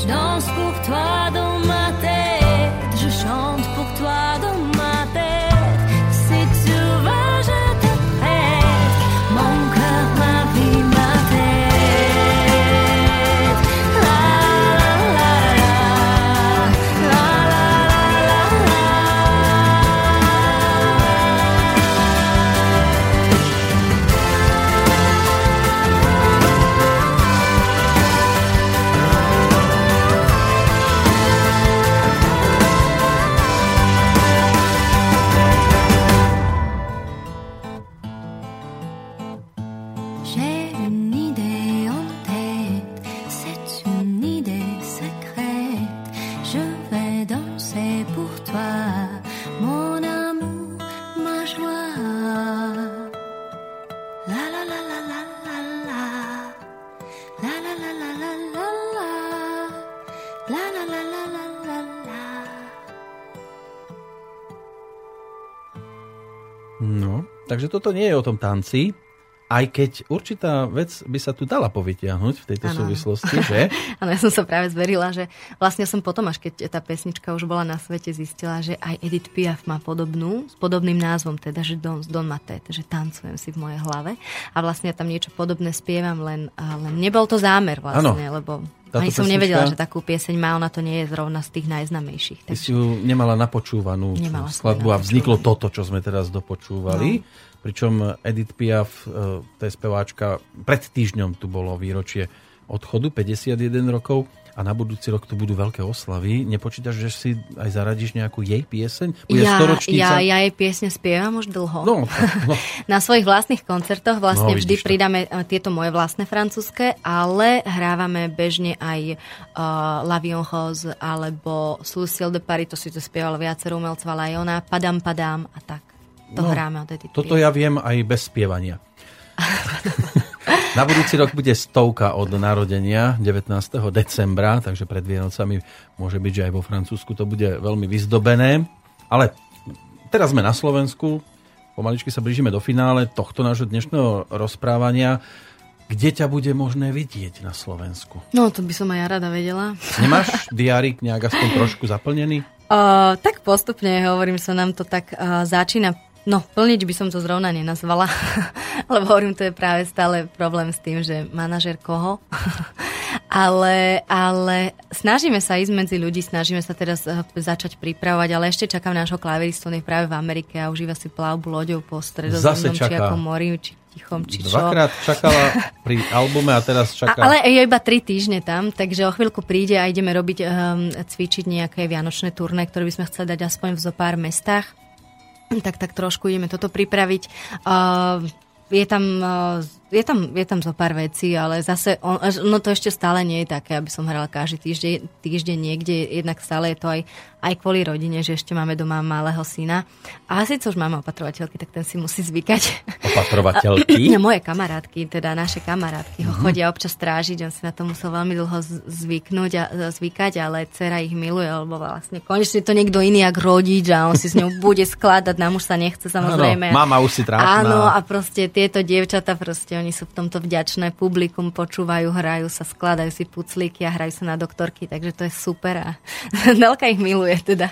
danse pour toi dans ma takže toto nie je o tom tanci, aj keď určitá vec by sa tu dala povytiahnuť v tejto Áno. súvislosti, že? Áno, ja som sa práve zverila, že vlastne som potom, až keď tá pesnička už bola na svete, zistila, že aj Edith Piaf má podobnú, s podobným názvom, teda, že Don, Don Matet, že tancujem si v mojej hlave. A vlastne ja tam niečo podobné spievam, len, len nebol to zámer vlastne, Áno. lebo Táto ani som pesnička- nevedela, že takú pieseň má, ona to nie je zrovna z tých najznamejších. Ty si ju nemala napočúvanú Nemala skladbu a vzniklo toto, čo sme teraz dopočúvali. No. Pričom Edith Piaf, e, to je speváčka, pred týždňom tu bolo výročie odchodu, 51 rokov. a na budúci rok tu budú veľké oslavy. Nepočítaš, že si aj zaradíš nejakú jej pieseň? Bude Ja, storočnica? ja, ja jej piesne spievam už dlho. No, no, Na svojich vlastných koncertoch vlastne No, vždy to. pridáme eh, tieto moje vlastné francúzske, ale hrávame bežne aj uh, L'Avion Rose alebo Lucille de Paris, to si to spievalo viacero umelcov, ale aj ona, Padam Padam a tak. To No, hráme od Edith toto ja viem aj bez spievania. Na budúci rok bude stovka od narodenia 19. decembra, takže pred Vienocami môže byť, že aj vo Francúzsku to bude veľmi vyzdobené. Ale teraz sme na Slovensku, pomaličky sa blížime do finále tohto nášho dnešného rozprávania. Kde ťa bude možné vidieť na Slovensku? No, to by som aj ja rada vedela. Nemáš diárik nejak aspoň trošku zaplnený? Uh, tak postupne, hovorím, sa nám to tak uh, začína No, plniť by som to zrovna nenazvala, lebo hovorím, to je práve stále problém s tým, že manažer koho. ale, ale snažíme sa ísť medzi ľudí, snažíme sa teraz eh, začať pripravovať, ale ešte čakám nášho klaveristu, on je práve v Amerike a užíva si plavbu loďou po stredozemnom či ako mori, či tichom, či čo. Dvakrát čakala pri albume a teraz čaká... A, ale je iba tri týždne tam, takže o chvíľku príde a ideme robiť, um, cvičiť nejaké vianočné turné, ktoré by sme chceli dať aspoň v zo pár mestách. Tak, tak trošku ideme toto pripraviť. Uh, je tam, uh, je, tam, je tam zo pár vecí, ale zase, on, no to ešte stále nie je také, aby som hrala každý týždeň, týždeň niekde, jednak stále je to aj, aj kvôli rodine, že ešte máme doma malého syna. A asi co už máme opatrovateľky, tak ten si musí zvykať. Opatrovateľky? No, moje kamarátky, teda naše kamarátky ho Mhm. chodia občas strážiť, on si na to musel veľmi dlho zvyknúť a zvykať, ale dcera ich miluje, lebo vlastne konečne to niekto iný jak rodič a on si s ňou bude skladať, nám už sa nechce samozrejme. Áno, mama už si trápna. Áno, a proste tieto dievčata, proste oni sú v tomto vďačné, publikum počúvajú, hrajú sa, skladajú si puclíky a hrajú sa na doktorky, takže to je super a Nelka ich miluje teda.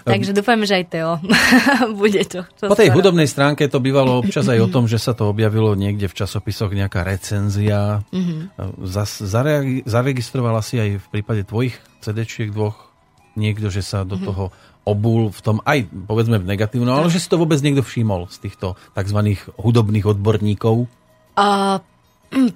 Takže dúfajme, že aj Teo bude to. čo Po tej skoro. hudobnej stránke to bývalo občas aj o tom, že sa to objavilo niekde v časopisoch nejaká recenzia. Mhm. Zas, zareagi- zaregistrovala si aj v prípade tvojich CD-čiek dvoch niekto, že sa Mhm. do toho obul v tom aj povedzme v negatívnom, ale že si to vôbec niekto všimol z týchto tzv. hudobných odborníkov. A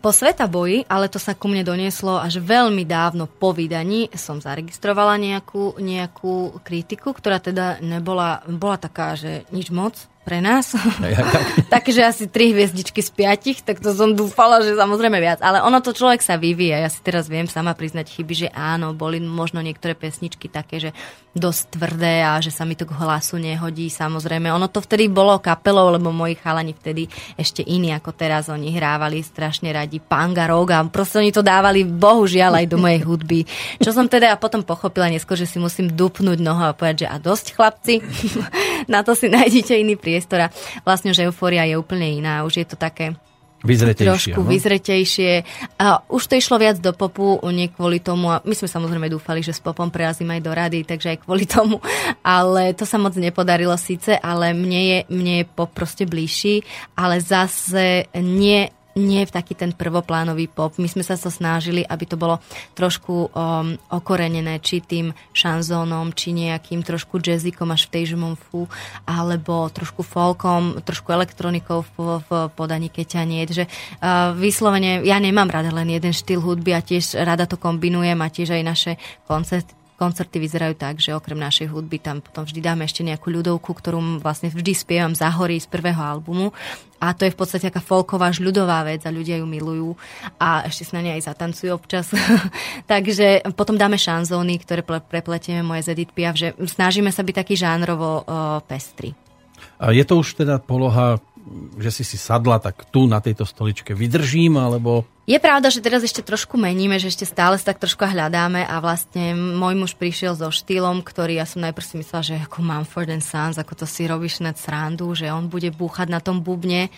po sveta boji, ale to sa ku mne donieslo až veľmi dávno po vydaní, som zaregistrovala nejakú, nejakú kritiku, ktorá teda nebola, bola taká, že nič moc pre nás. Takže asi tri hviezdičky z piatich, tak to som dúfala, že samozrejme viac. Ale ono to človek sa vyvíja. Ja si teraz viem sama priznať chyby, že áno, boli možno niektoré pesničky také, že dosť tvrdé a že sa mi to k hlasu nehodí. Samozrejme, ono to vtedy bolo kapelou, lebo moji chalani vtedy ešte iní ako teraz. Oni hrávali strašne radi panga rock a proste oni to dávali bohužiaľ aj do mojej hudby. Čo som teda potom pochopila neskôr, že si musím dupnúť noho a povedať, že a dosť chlapci, na to si nájdete iný priestor a vlastne, že euforia je úplne iná. Už je to také Vyzretejšie. trošku no? vyzretejšie. A už to išlo viac do popu, nie kvôli tomu. A my sme samozrejme dúfali, že s popom prerazím aj do rady, takže aj kvôli tomu. Ale to sa moc nepodarilo síce, ale mne je, mne je pop proste bližší, ale zase nie nie v taký ten prvoplánový pop. My sme sa to snažili, aby to bolo trošku um, okorenené či tým šanzónom, či nejakým trošku jazzikom až v tej žmonfu, alebo trošku folkom, trošku elektronikou v, v podaní keťaniet. Že uh, vyslovene, ja nemám rada len jeden štýl hudby a tiež rada to kombinujem a tiež aj naše koncerty koncerty vyzerajú tak, že okrem našej hudby tam potom vždy dáme ešte nejakú ľudovku, ktorú vlastne vždy spievam za hory z prvého albumu. A to je v podstate taká folková žľudová vec a ľudia ju milujú a ešte sa na nej aj zatancujú občas. Takže potom dáme šanzóny, ktoré ple- prepletieme moje z Edith Piaf, že snažíme sa byť taký žánrovo uh, pestri. A je to už teda poloha, že si si sadla, tak tu na tejto stoličke vydržím, alebo Je pravda, že teraz ešte trošku meníme, že ešte stále sa tak trošku hľadáme a vlastne môj muž prišiel so štýlom, ktorý ja som najprv si myslela, že ako Mumford and Sons, ako to si robíš nad srandu, že on bude búchať na tom bubne,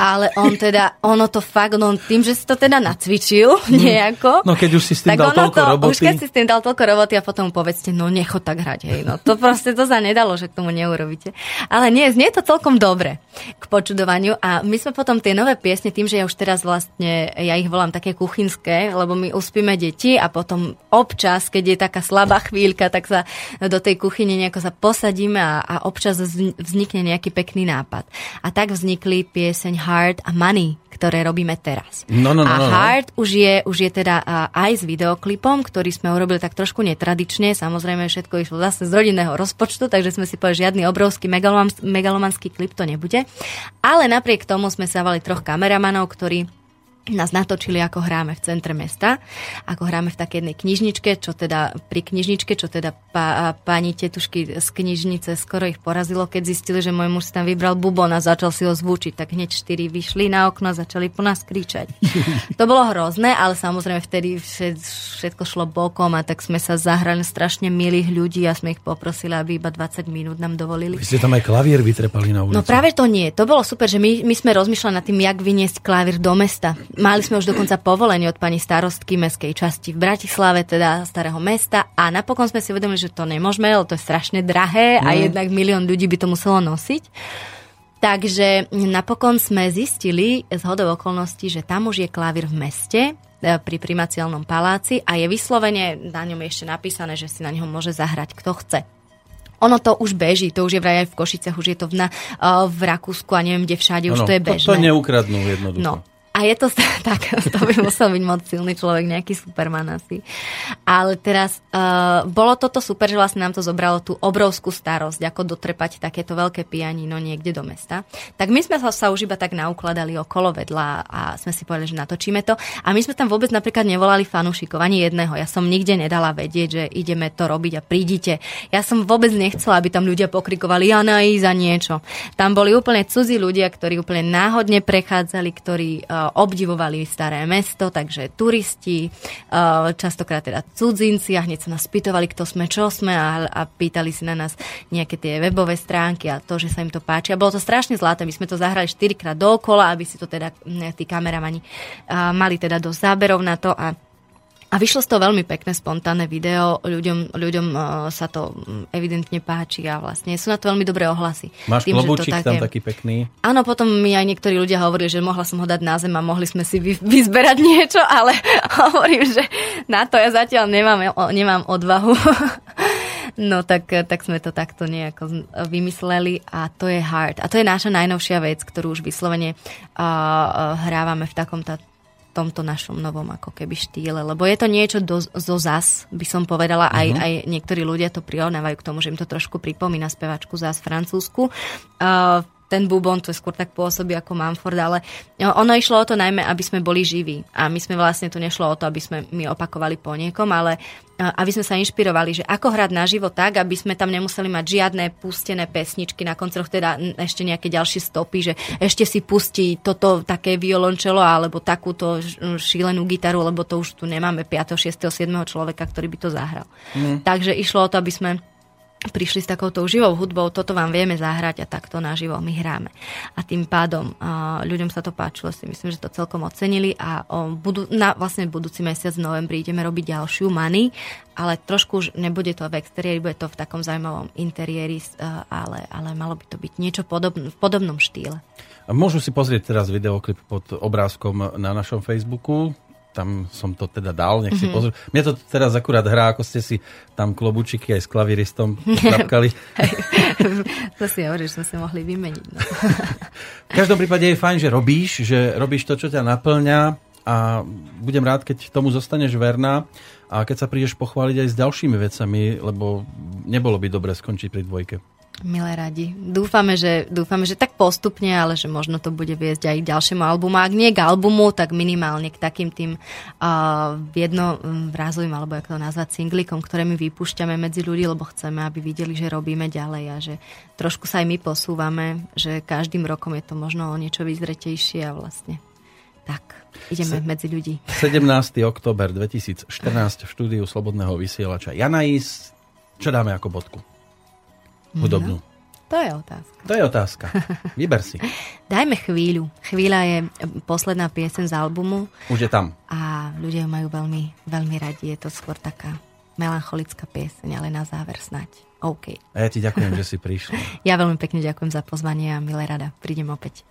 ale on teda, ono to fakt, no tým, že si to teda nacvičil nejako. No, keď už si s tým dal toľko to, roboty. Už keď si s tým dal toľko roboty a potom povedzte, no nechod tak hrať, hej, no to proste to sa nedalo, že k tomu neurobíte. Ale nie, znie to celkom dobre k počudovaniu a my sme potom tie nové piesne, tým, že ja už teraz vlastne, ja ich ich volám také kuchynské, lebo my uspíme deti a potom občas, keď je taká slabá chvíľka, tak sa do tej kuchyne nejako sa posadíme a, a občas vznikne nejaký pekný nápad. A tak vznikli pieseň Heart a Money, ktoré robíme teraz. No, no, no, a no, no. Heart už je, už je teda aj s videoklipom, ktorý sme urobili tak trošku netradične. Samozrejme, všetko išlo zase z rodinného rozpočtu, takže sme si povedali, žiadny obrovský megalomanský klip to nebude. Ale napriek tomu sme sa vali troch kameramanov, ktorí nás natočili, ako hráme v centre mesta, ako hráme v takej jednej knižničke, čo teda pri knižničke, čo teda pá, pani tetušky z knižnice skoro ich porazilo, keď zistili, že môj muž si tam vybral bubon a začal si ho zvúčiť, tak hneď štyri vyšli na okno a začali po nás kričať. to bolo hrozné, ale samozrejme vtedy všetko šlo bokom a tak sme sa zahrali strašne milých ľudí a sme ich poprosili, aby iba 20 minút nám dovolili. Vy ste tam aj klavír vytrepali na ulici. No práve to nie. To bolo super, že my, my sme rozmýšľali nad tým, jak vyniesť klavír do mesta Mali sme už dokonca povolenie od pani starostky mestskej časti v Bratislave, teda starého mesta a napokon sme si uvedomili, že to nemôžeme, lebo to je strašne drahé a mm. jednak milión ľudí by to muselo nosiť. Takže napokon sme zistili z hodov okolností, že tam už je klavír v meste, e, pri primaciálnom paláci a je vyslovene na ňom ešte napísané, že si na ňom môže zahrať kto chce. Ono to už beží, to už je vraj aj v Košicech, už je to v, na, e, v Rakúsku a neviem kde všade, už ano, to je bežné. To, to neukradnú jednoducho. No, a je to tak, to by musel byť moc silný človek, nejaký superman asi. Ale teraz uh, bolo toto super, že vlastne nám to zobralo tú obrovskú starosť, ako dotrepať takéto veľké pianino niekde do mesta. Tak my sme sa, už iba tak naukladali okolo vedľa a sme si povedali, že natočíme to. A my sme tam vôbec napríklad nevolali fanúšikov, ani jedného. Ja som nikde nedala vedieť, že ideme to robiť a prídite. Ja som vôbec nechcela, aby tam ľudia pokrikovali Jana za niečo. Tam boli úplne cudzí ľudia, ktorí úplne náhodne prechádzali, ktorí uh, obdivovali staré mesto, takže turisti, eh, častokrát teda cudzinci a hneď sa nás pýtovali, kto sme, čo sme a, a pýtali si na nás nejaké tie webové stránky a to, že sa im to páči. A bolo to strašne zlaté, my sme to zahrali 4 krát dookola, aby si to teda tí kameramani mali teda do záberov na to a a vyšlo z toho veľmi pekné, spontánne video, ľuďom, ľuďom uh, sa to evidentne páči a vlastne sú na to veľmi dobré ohlasy. Máš Tým, klobúčik také... tam taký pekný? Áno, potom mi aj niektorí ľudia hovorili, že mohla som ho dať na zem a mohli sme si vy, vyzberať niečo, ale hovorím, že na to ja zatiaľ nemám, nemám odvahu. No tak, tak sme to takto nejako vymysleli a to je hard. A to je naša najnovšia vec, ktorú už vyslovene uh, uh, hrávame v takom tomto našom novom ako keby štýle, lebo je to niečo do, zo zas, by som povedala, uh-huh. aj, mhm. aj niektorí ľudia to prirovnávajú k tomu, že im to trošku pripomína spevačku zás francúzsku. Uh, ten bubon, to je skôr tak pôsobí ako Manford, ale ono išlo o to najmä, aby sme boli živí. A my sme vlastne, tu nešlo o to, aby sme my opakovali po niekom, ale aby sme sa inšpirovali, že ako hrať naživo tak, aby sme tam nemuseli mať žiadne pustené pesničky na koncoch, teda ešte nejaké ďalšie stopy, že ešte si pustí toto také violončelo alebo takúto šílenú gitaru, lebo to už tu nemáme 5., 6., 7. človeka, ktorý by to zahral. Mm. Takže išlo o to, aby sme prišli s takouto živou hudbou, toto vám vieme zahrať a takto naživo my hráme. A tým pádom uh, ľuďom sa to páčilo, si myslím, že to celkom ocenili a o, budu, na vlastne budúci mesiac v novembri ideme robiť ďalšiu many, ale trošku už nebude to v exteriéri, bude to v takom zaujímavom interiéri, uh, ale, ale malo by to byť niečo podobn- v podobnom štýle. Môžu si pozrieť teraz videoklip pod obrázkom na našom Facebooku tam som to teda dal, nech si mm-hmm. pozrú. Mne to teraz akurát hrá, ako ste si tam klobučiky aj s klaviristom napkali. to si hovoríš, že sme sa mohli vymeniť. No. v každom prípade je fajn, že robíš, že robíš to, čo ťa naplňa a budem rád, keď tomu zostaneš verná a keď sa prídeš pochváliť aj s ďalšími vecami, lebo nebolo by dobre skončiť pri dvojke. Milé radi. Dúfame že, dúfame, že tak postupne, ale že možno to bude viesť aj k ďalšiemu albumu. Ak nie k albumu, tak minimálne k takým tým uh, jednorázovým, alebo ako to nazvať, singlikom, ktoré my vypúšťame medzi ľudí, lebo chceme, aby videli, že robíme ďalej a že trošku sa aj my posúvame, že každým rokom je to možno o niečo vyzretejšie a vlastne tak. Ideme Se, medzi ľudí. 17. október 2014 v štúdiu Slobodného vysielača Janais. Čo dáme ako bodku? Hudobnú? No, to je otázka. To je otázka. Vyber si. Dajme chvíľu. Chvíľa je posledná piesen z albumu. Už je tam. A ľudia ju majú veľmi, veľmi radi. Je to skôr taká melancholická pieseň, ale na záver snať. OK. A ja ti ďakujem, že si prišla. ja veľmi pekne ďakujem za pozvanie a milé rada. Prídem opäť.